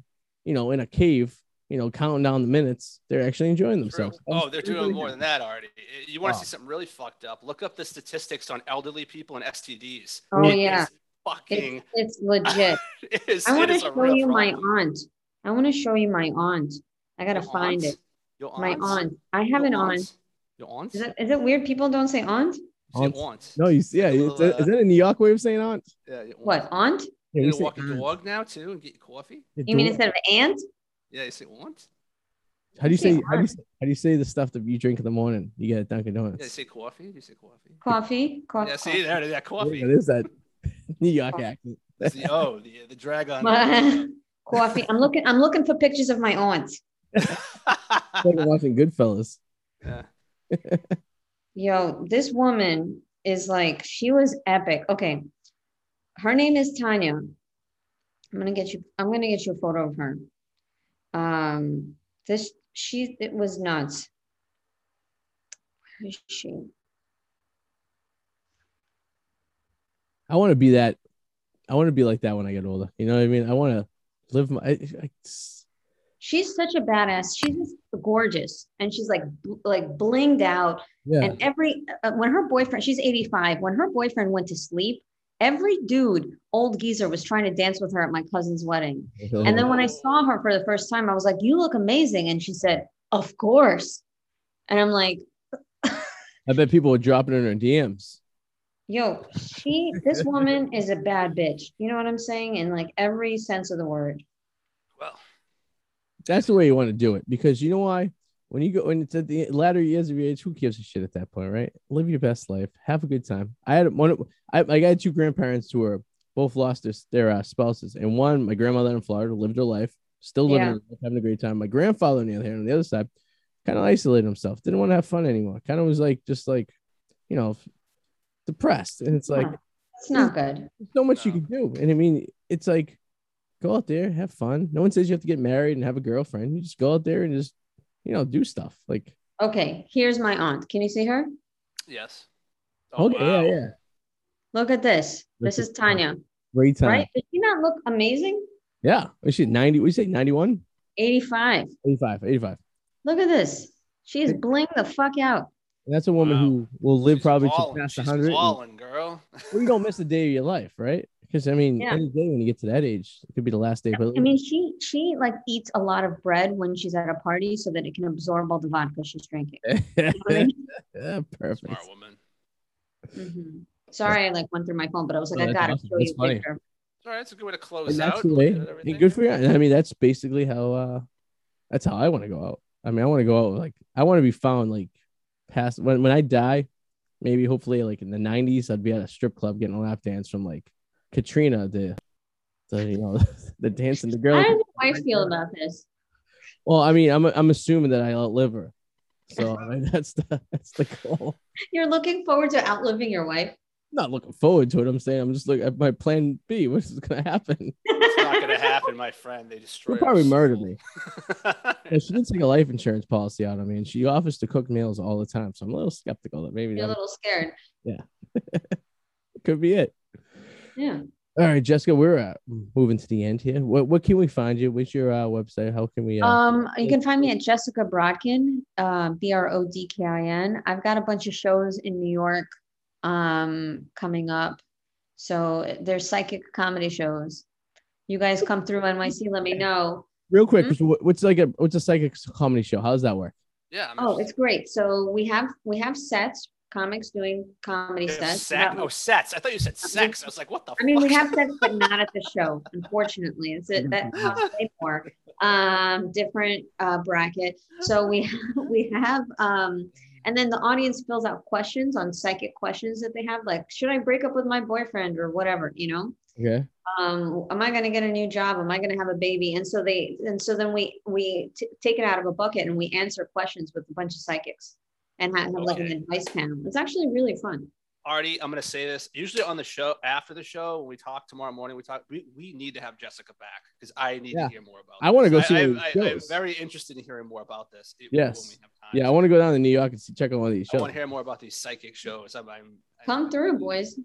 you know, in a cave, you know, counting down the minutes. They're actually enjoying True. themselves. Oh, they're doing really more good. than that already. You want to Wow. see something really fucked up? Look up the statistics on elderly people and STDs. Oh It yeah, It's fucking. it's, it's legit. It is, I want to show real you my aunt. I want to show you my aunt. I gotta Your find aunt? it. Your My aunt? aunt. I have Your an aunt. Your aunt? Is it is it weird? People don't say aunt. Say Aunt. aunt. No, you see, yeah, little, a, is uh, that a New York way of saying aunt? Yeah, your What aunt? Yeah, You we gonna walk your aunt. dog now too and get your coffee? Yeah, You mean instead of aunt? Yeah, you say aunt. how do you say say how do you say, how do you say the stuff that you drink in the morning? You get at Dunkin' Yeah, you Donuts. say coffee. You say coffee? Coffee. Coffee. Yeah, see there, yeah, coffee. Yeah, it is that New York Coffee. accent. The oh, the the dragon. My- coffee. I'm looking. I'm looking for pictures of my aunt. Like watching Goodfellas. yeah. Yo, this woman is like, she was epic. Okay. Her name is Tanya. I'm gonna get you, I'm gonna get you a photo of her. Um, this she it was nuts. Where is she? I want to be that. I want to be like that when I get older. You know what I mean? I want to live my. I, I, She's such a badass. She's just gorgeous, and she's like like blinged out. yeah. And every uh, when her boyfriend, she's 85. When her boyfriend went to sleep, every dude, old geezer, was trying to dance with her at my cousin's wedding. And then when I saw her for the first time, I was like, "You look amazing," and she said, "Of course." And I'm like, I bet people were dropping in her DMs. "Yo, she, this woman is a bad bitch." You know what I'm saying? In like every sense of the word. Well, That's the way you want to do it because you know why? When you go when it's at the latter years of your age, who gives a shit at that point, right? Live your best life, have a good time. I had one. I, I got two grandparents who were both lost their, their uh, spouses, and one, my grandmother in Florida, lived her life, still living, Yeah. her life, having a great time. My grandfather, on the other hand, on the other side, kind of isolated himself, didn't want to have fun anymore. Kind of was like just like, you know, depressed, and it's like It's not good. there's so much you can do. And I mean, it's like go out there, have fun. No one says you have to get married and have a girlfriend. You just go out there and just, you know, do stuff. Like, Okay, here's my aunt. Can you see her? yes. Oh, oh, okay, wow. yeah, yeah. Look at this. This This is is Tanya, Great time. right? Does she not look amazing? Yeah. Was she 90? We say 91? 85. 85, 85. Look at this. She is bling the fuck out. And that's a woman Wow. who will live She's probably to balling. past She's 100. and- balling, girl. Well, you don't miss a day of your life, right? Because I mean, Yeah. any day when you get to that age, it could be the last day. But I mean, she she like eats a lot of bread when she's at a party so that it can absorb all the vodka she's drinking. yeah, I mean? perfect. Smart woman. Mhm. Sorry, I like went through my phone, but I was like, No, I gotta awesome. show That's you a funny. picture. All right, that's a good way to close And that's out. the way. Look at Hey, good for you. I mean, that's basically how uh that's how I want to go out. I mean, I want to go out like I want to be found like past when when I die, maybe hopefully like in the nineties, I'd be at a strip club getting a lap dance from like Katrina, the the you know the dancing the girl. How does your wife feel about this? Well, I mean, I'm I'm assuming that I outlive her. So I mean, that's the that's the goal. You're looking forward to outliving your wife. I'm not looking forward to it. I'm saying I'm just looking at my plan B. What's gonna happen? It's not going to happen, my friend. They destroy. She'll probably murder me. Yeah, she didn't take a life insurance policy out on me, and she offers to cook meals all the time. So I'm a little skeptical that maybe You're a little scared. Yeah, could be it. Yeah. All right, Jessica, we're uh, moving to the end here. What what can we find you? What's your uh, website? How can we? Uh, Um, you can find me at Jessica Brodkin, uh, B R O D K I N. I've got a bunch of shows in New York um, coming up. So there's psychic comedy shows. You guys come through NYC, let me know. real quick, mhm. what's like a what's a psychic comedy show? How does that work? Yeah. I'm Oh, interested. it's great. So we have we have sets, comics doing comedy sets. Sac- That- oh, sets. I thought you said sex. I was like, what the I mean, we have sets, but not at the show, unfortunately. It's a, that costs way more. Um, different uh, bracket. So we we have um, and then the audience fills out questions on psychic questions that they have, like should I break up with my boyfriend or whatever, you know? Okay. um am i going to get a new job am i going to have a baby and so they and so then we we t- take it out of a bucket and we answer questions with a bunch of psychics and have, have like an advice panel it's actually really fun Arty, I'm going to say this. Usually on the show, after the show, when we talk tomorrow morning, we talk. We, we need to have Jessica back because I need Yeah. to hear more about. I wanna go see I, I, I, I'm very interested in hearing more about this. it- Yes. When we have time. Yeah, I want to go down to New York and see, check out one of these shows. I want to hear more about these psychic shows. I'm, I'm, I'm- come through boys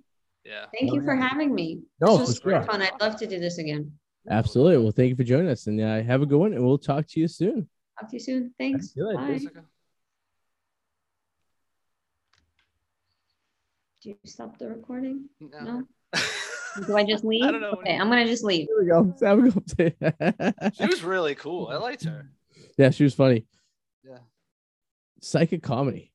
Yeah. thank you Oh, for yeah. having me No, this was for sure. fun i'd love to do this again Absolutely. Well, thank you for joining us, and uh, have a good one, and we'll talk to you soon. talk to you soon thanks See you. Bye. Do you stop the recording No. no do i just leave I don't know. okay i'm gonna just leave Here we go. Have a good day. She was really cool. I liked her. yeah, she was funny. Yeah. Psychic comedy.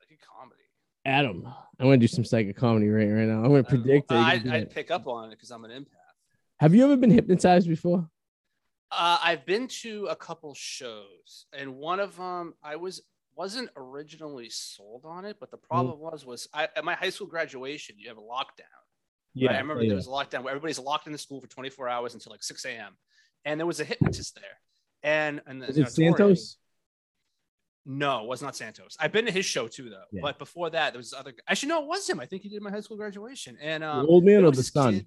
Like a comedy. Adam, I'm gonna do some psychic comedy right right now. I'm gonna predict. that you're I, gonna do I'd pick up on it because I'm an empath. Have you ever been hypnotized before? Uh, I've been to a couple shows, and one of them I was wasn't originally sold on it, but the Mm-hmm. problem was was I, at my high school graduation, you have a lockdown. right? I remember yeah. there was a lockdown where everybody's locked in the school for 24 hours until like 6 a.m. and there was a hypnotist there. And and you it Santos? No, it was not Santos. I've been to his show too, though. Yeah. But before that, there was other. Actually, no, it was him. I think he did my high school graduation. And The um, old man or the this son?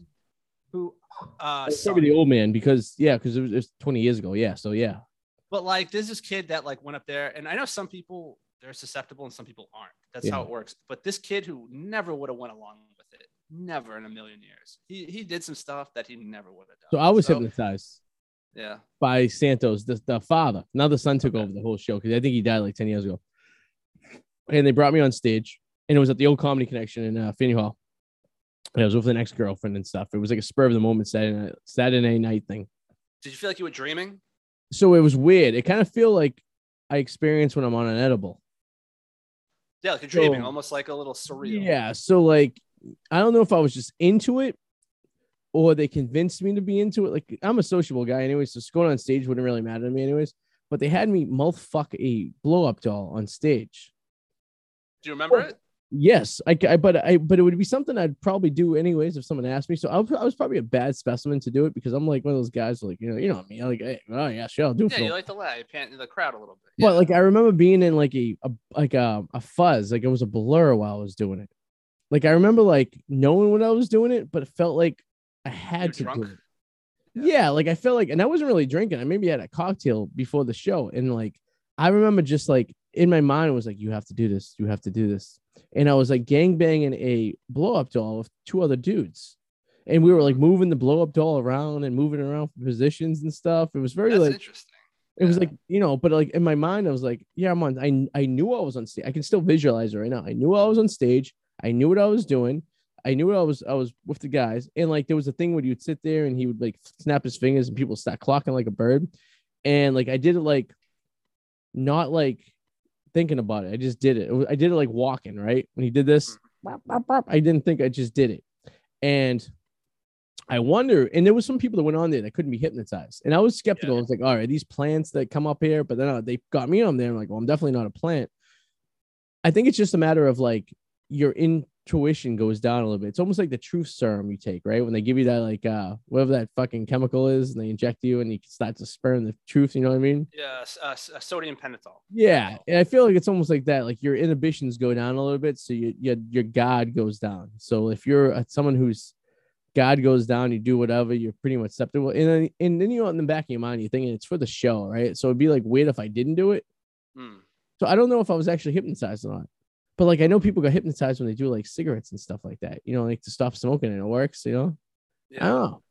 Who, uh, probably the old man because yeah, because it was, it was 20 years ago. Yeah, so yeah. But like, there's this kid that like went up there, and I know some people they're susceptible and some people aren't. That's how it works. But this kid who never would have went along with it, never in a million years. He he did some stuff that he never would have done. So I was hypnotized Yeah. by Santos, the, the father. Now the son took over the whole show because I think he died like 10 years ago. And they brought me on stage, and it was at the old Comedy Connection in uh, Faneuil Hall. And I was with an ex girlfriend and stuff. It was like a spur of the moment Saturday night, Saturday night thing. Did you feel like you were dreaming? So it was weird. It kind of feel like I experience when I'm on an edible. Yeah, like you're dreaming, So- almost like a little surreal. Yeah. So like, I don't know if I was just into it or they convinced me to be into it. Like I'm a sociable guy anyways, so going on stage wouldn't really matter to me anyways. But they had me mouth fuck a blow up doll on stage. Do you remember Well, it? Yes, I, I but I but it would be something I'd probably do anyways if someone asked me. So I was, I was probably a bad specimen to do it because I'm like one of those guys like you know you know me I'm like hey, oh yeah sure I'll do it. Yeah, you like to you pant the crowd a little bit. But Yeah. like I remember being in like a, a like a, a fuzz, like it was a blur while I was doing it. Like I remember like knowing when I was doing it, but it felt like I had to You're do drunk? it. Yeah. Yeah. like I felt like, and I wasn't really drinking. I maybe had a cocktail before the show, and like I remember just like in my mind it was like, you have to do this, you have to do this, and I was like gang banging a blow up doll with two other dudes, and we were like moving the blow up doll around and moving around for positions and stuff. It was very That's like interesting. it was like, you know, but like in my mind, I was like, yeah, I'm on. I, I knew I was on stage. I can still visualize it right now. I knew I was on stage. I knew what I was doing. I knew what I was. I was with the guys, and like there was a thing where you'd sit there and he would like snap his fingers and people start clocking like a bird, and like I did it like, not like thinking about it. I just did it. I did it like walking right when he did this. bop, I didn't think I just did it, and I wonder, and there was some people that went on there that couldn't be hypnotized, and I was skeptical. I was like, all right, these plants that come up here, but then uh, they got me on there. I'm like, well, I'm definitely not a plant. I think it's just a matter of like your intuition goes down a little bit. It's almost like the truth serum you take, right? When they give you that like uh whatever that fucking chemical is, and they inject you, and you start to spurn the truth. You know what I mean? Yeah, uh, uh, sodium pentothal. Yeah, and I feel like it's almost like that. Like your inhibitions go down a little bit, so your your your God goes down. So if you're uh, someone who's God goes down, you do whatever, you're pretty much acceptable. And then and then you know in the back of your mind, you're thinking it's for the show, right? So it'd be like wait, if I didn't do it. Hmm. So I don't know if I was actually hypnotized or not. But like I know people got hypnotized when they do like cigarettes and stuff like that. You know, like to stop smoking and it works. You know, I Yeah. don't know.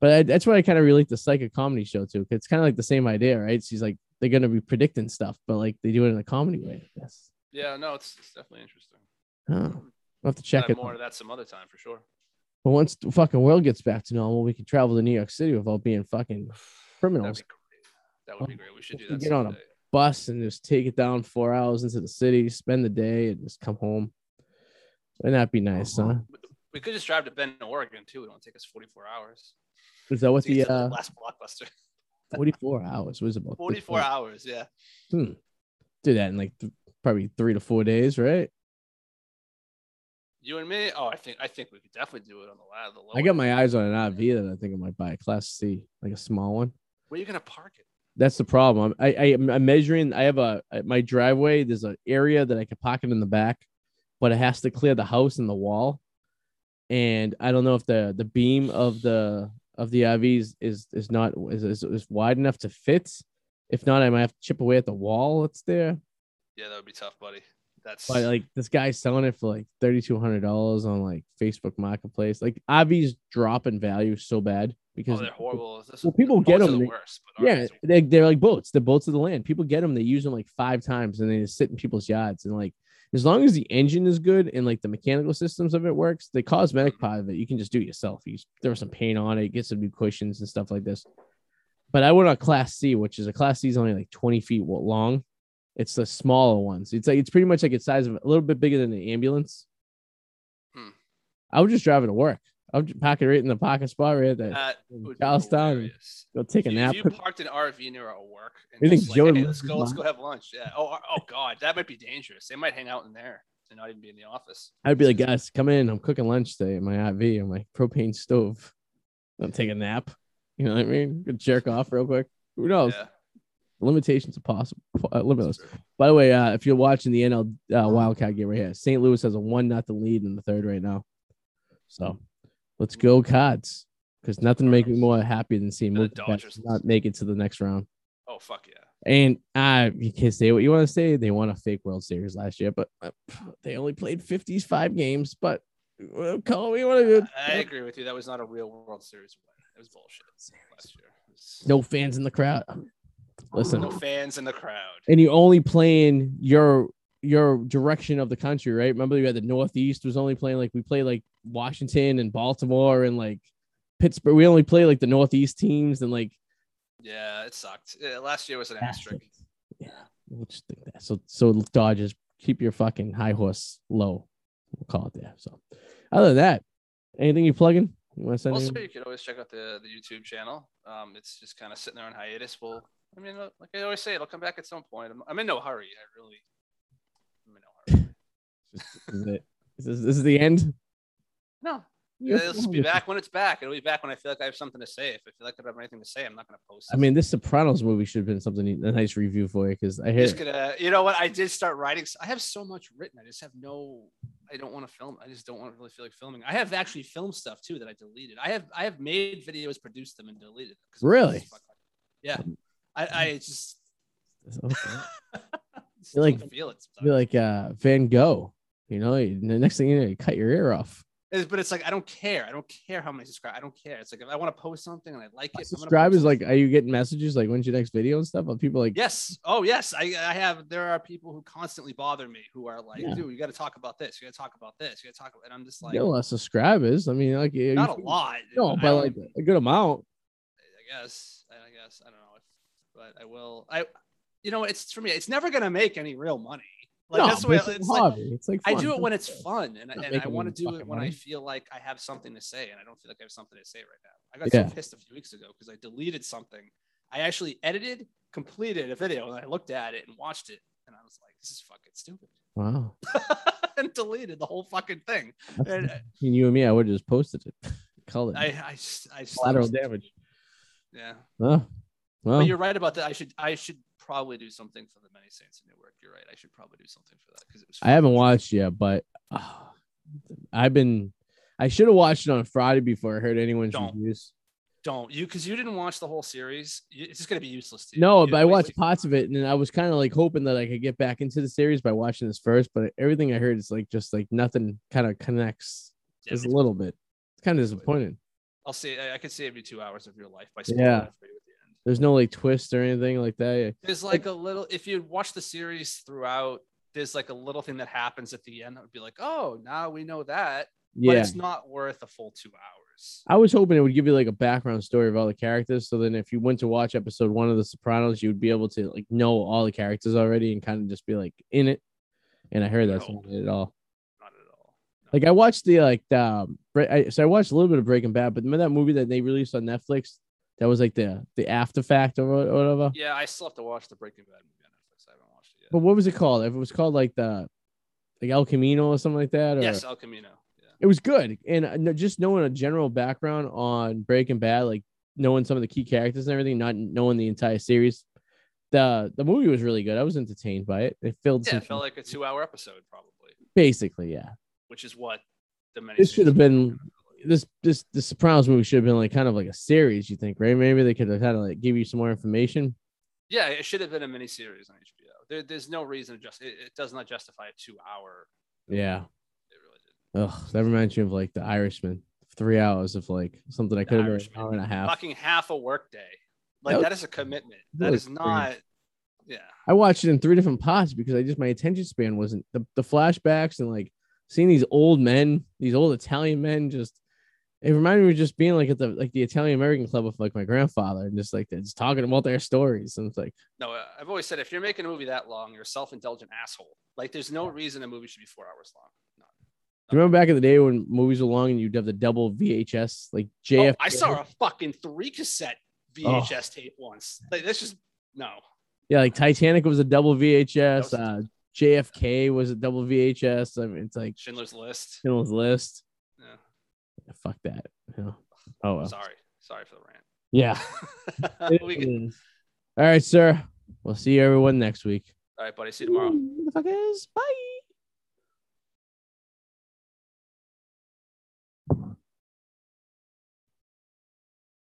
But I, that's why I kind of relate the psychic comedy show too. 'cause it's kind of like the same idea, right? She's like they're gonna be predicting stuff, but like they do it in a comedy way. Yes. Yeah, no, it's, it's definitely interesting. Oh, I'll have to check it. more of that some other time for sure. But once the fucking world gets back to normal, we can travel to New York City without being fucking That'd criminals. be great. That would be great. We should do that. get on a someday. Bus and just take it down four hours into the city, spend the day, and just come home. Wouldn't that be nice, huh? We could just drive to Bend, Oregon too. It won't take us 44 hours. Is that what To get the uh, last blockbuster? 44 hours was about? 44 hours. Yeah. Hmm. Do that in like th- probably three to four days, right? You and me. Oh, I think I think we could definitely do it on the lab. The I got my eyes on an RV that I think I might buy a Class C, like a small one. Where are you gonna park it? That's the problem. I, I I'm measuring. I have a my driveway. There's an area that I could pocket in the back, but it has to clear the house and the wall. And I don't know if the the beam of the of the RVs is is not is, is, is wide enough to fit. If not, I might have to chip away at the wall that's there. Yeah, that would be tough, buddy. That's But like this guy's selling it for like thirty two hundred dollars on like Facebook Marketplace. Like RVs drop in value so bad oh, because they're horrible. This, well, people get them, The they- worst, Yeah, they, they're like boats. They're boats of the land. People get them. They use them like five times, and they just sit in people's yards. And like, as long as the engine is good and like the mechanical systems of it works, the cosmetic part of it you can just do it yourself. You throw some paint on it, get some new cushions and stuff like this. But I went on Class C, which is a Class C is only like twenty feet long. It's the smaller ones. It's like it's pretty much like its size of a little bit bigger than an ambulance. Hmm. I would just drive it to work. I would just park it right in the parking spot right there. that in would be Charlestown. Go take a If nap. you parked an RV near our work, and You think like, Joe hey, let's go, let's go have lunch. Yeah. Oh, oh, God, that might be dangerous. They might hang out in there and not even be in the office. I'd be like, guys, come in. I'm cooking lunch today in my RV on my propane stove. I'm taking a nap. You know what I mean? Could jerk off real quick. Who knows? Yeah. Limitations are possible. Uh, limitless. By the way, uh, if you're watching the NL uh, Wild Card game right here, St. Louis has a one nothing lead in the third right now. So let's go Cards. Because nothing make me more happy than seeing the Dodgers. not make it to the next round. Oh fuck yeah. And uh, you can say what you want to say. They won a fake World Series last year, but uh, they only played 55 games. But uh, call me what you I agree with you. That was not a real World Series win. It was bullshit last year. Was- No fans in the crowd. Listen, no fans in the crowd. and you only playing your your direction of the country, right? Remember, you had the Northeast was only playing like we played like Washington and Baltimore and like Pittsburgh. We only play like the Northeast teams and like Yeah, it sucked. Yeah, last year was an asterisk. Yeah, we'll just think that. So so Dodgers, keep your fucking high horse low. We'll call it there. So other than that, anything you plugging? You want to send? Also, anything? you could always check out the the YouTube channel. Um, it's just kind of sitting there on hiatus. Well, I mean, uh, like I always say, it'll come back at some point. I'm, I'm in no hurry. I really, I'm in no hurry. This is it. This is, this is the end. No, You're it'll be back when it's back. It'll be back when I feel like I have something to say. If I feel like I don't have anything to say, I'm not gonna post. I mean, this Sopranos movie should have been something a nice review for you because I hear just gonna, you know what? I did start writing. I have so much written. I just have no. I don't want to film. I just don't want to really feel like filming. I have actually filmed stuff too that I deleted. I have I have made videos, produced them, and deleted Them Really? Yeah. I I just. Okay. just like- feel it. be like uh, Van Gogh. You know, the next thing you know, you cut your ear off. It's- but it's like I don't care. I don't care how many subscribe. I don't care. It's like if I want to post something and I like it, Subscribers post like, are you getting messages like, when's your next video and stuff? Are people like, yes. Oh yes. I I have. There are people who constantly bother me who are like, Yeah. dude, you got to talk about this. You got to talk about this. You got to talk. About, and I'm just like, you know, less subscribers? I mean, like, you- not a lot. No, but like a good amount. I guess. I guess. I don't know. If, but I will. I. You know, it's for me. It's never gonna make any real money. Like no, that's the way. it's, It's like it's like I do it when it's fun, and, Not and I want to do it when I feel like I have something to say, and I don't feel like I have something to say right now. I got Yeah. so pissed a few weeks ago because I deleted something. I actually edited, completed a video, and I looked at it and watched it, and I was like, "This is fucking stupid," Wow. and deleted the whole fucking thing. That's- And uh, between you and me, I would have just posted it. Call it I, I, I collateral damage. Yeah, Oh, well, but you're right about that. I should, I should probably do something for the many saints in Newark. You're right. I should probably do something for that because it was. I haven't watched yet, but uh, I've been. I should have watched it on Friday before I heard anyone's Don't. reviews. Don't you because you didn't watch the whole series. It's just gonna be useless to you. No, You but I waste watched your parts of it, and I was kind of like hoping that I could get back into the series by watching this first. But everything I heard is like just like nothing kind of connects. Yeah, Just a little bit. It's kind of disappointing. I'll say I, I could save you two hours of your life by Yeah. Spoiling it for you at the end. There's no like twist or anything like that. There's like a little if you watch the series throughout, there's like a little thing that happens at the end that would be like, oh, now we know that. Yeah. But it's not worth a full two hours. I was hoping it would give you like a background story of all the characters. So then, if you went to watch episode one of The Sopranos, you would be able to like know all the characters already and kind of just be like in it. And I heard that's No. not at all. Not at all. No. Like I watched the like the um, I, so I watched a little bit of Breaking Bad, but remember that movie that they released on Netflix? That was like the the after fact or whatever. yeah, I still have to watch the Breaking Bad movie on Netflix. I haven't watched it yet. But what was it called? If it was called like the like El Camino or something like that, or yes, El Camino. Yeah. it was good. And uh, just knowing a general background on Breaking Bad, like knowing some of the key characters and everything, not knowing the entire series, the the movie was really good. I was entertained by it. It filled Yeah, it felt like a two hour episode probably, basically, yeah. which is what the many This should have been this this the Sopranos movie should have been like kind of like a series. You think, right? Maybe they could have kind of like give you some more information. Yeah, it should have been a mini series on HBO. There, there's no reason to just it, it does not justify a two hour. Yeah. It really did. Ugh, that reminds me of like the Irishman. Three hours of like something I could have been an hour and a half. Fucking half a work day. Like That that was- is a commitment. that That is not. Yeah. I watched it in three different parts because I just my attention span wasn't the, the flashbacks and like seeing these old men, these old Italian men just it reminded me of just being like at the like the Italian American club with like my grandfather and just like they're just talking about their stories. And it's like, No, uh, I've always said if you're making a movie that long, you're a self-indulgent asshole. Like there's no reason a movie should be four hours long. No. do you remember back in the day when movies were long and you'd have the double VHS like JF? Oh, I saw a fucking three cassette VHS tape once. Like that's just no. yeah, like Titanic was a double VHS. Uh, JFK was a double VHS. I mean, it's like Schindler's List. Schindler's List. Yeah. Fuck that. You know? Oh well. Sorry. Sorry for the rant. Yeah. we can, All right, sir. We'll see everyone next week. all right, buddy. See you tomorrow. Motherfuckers. Bye.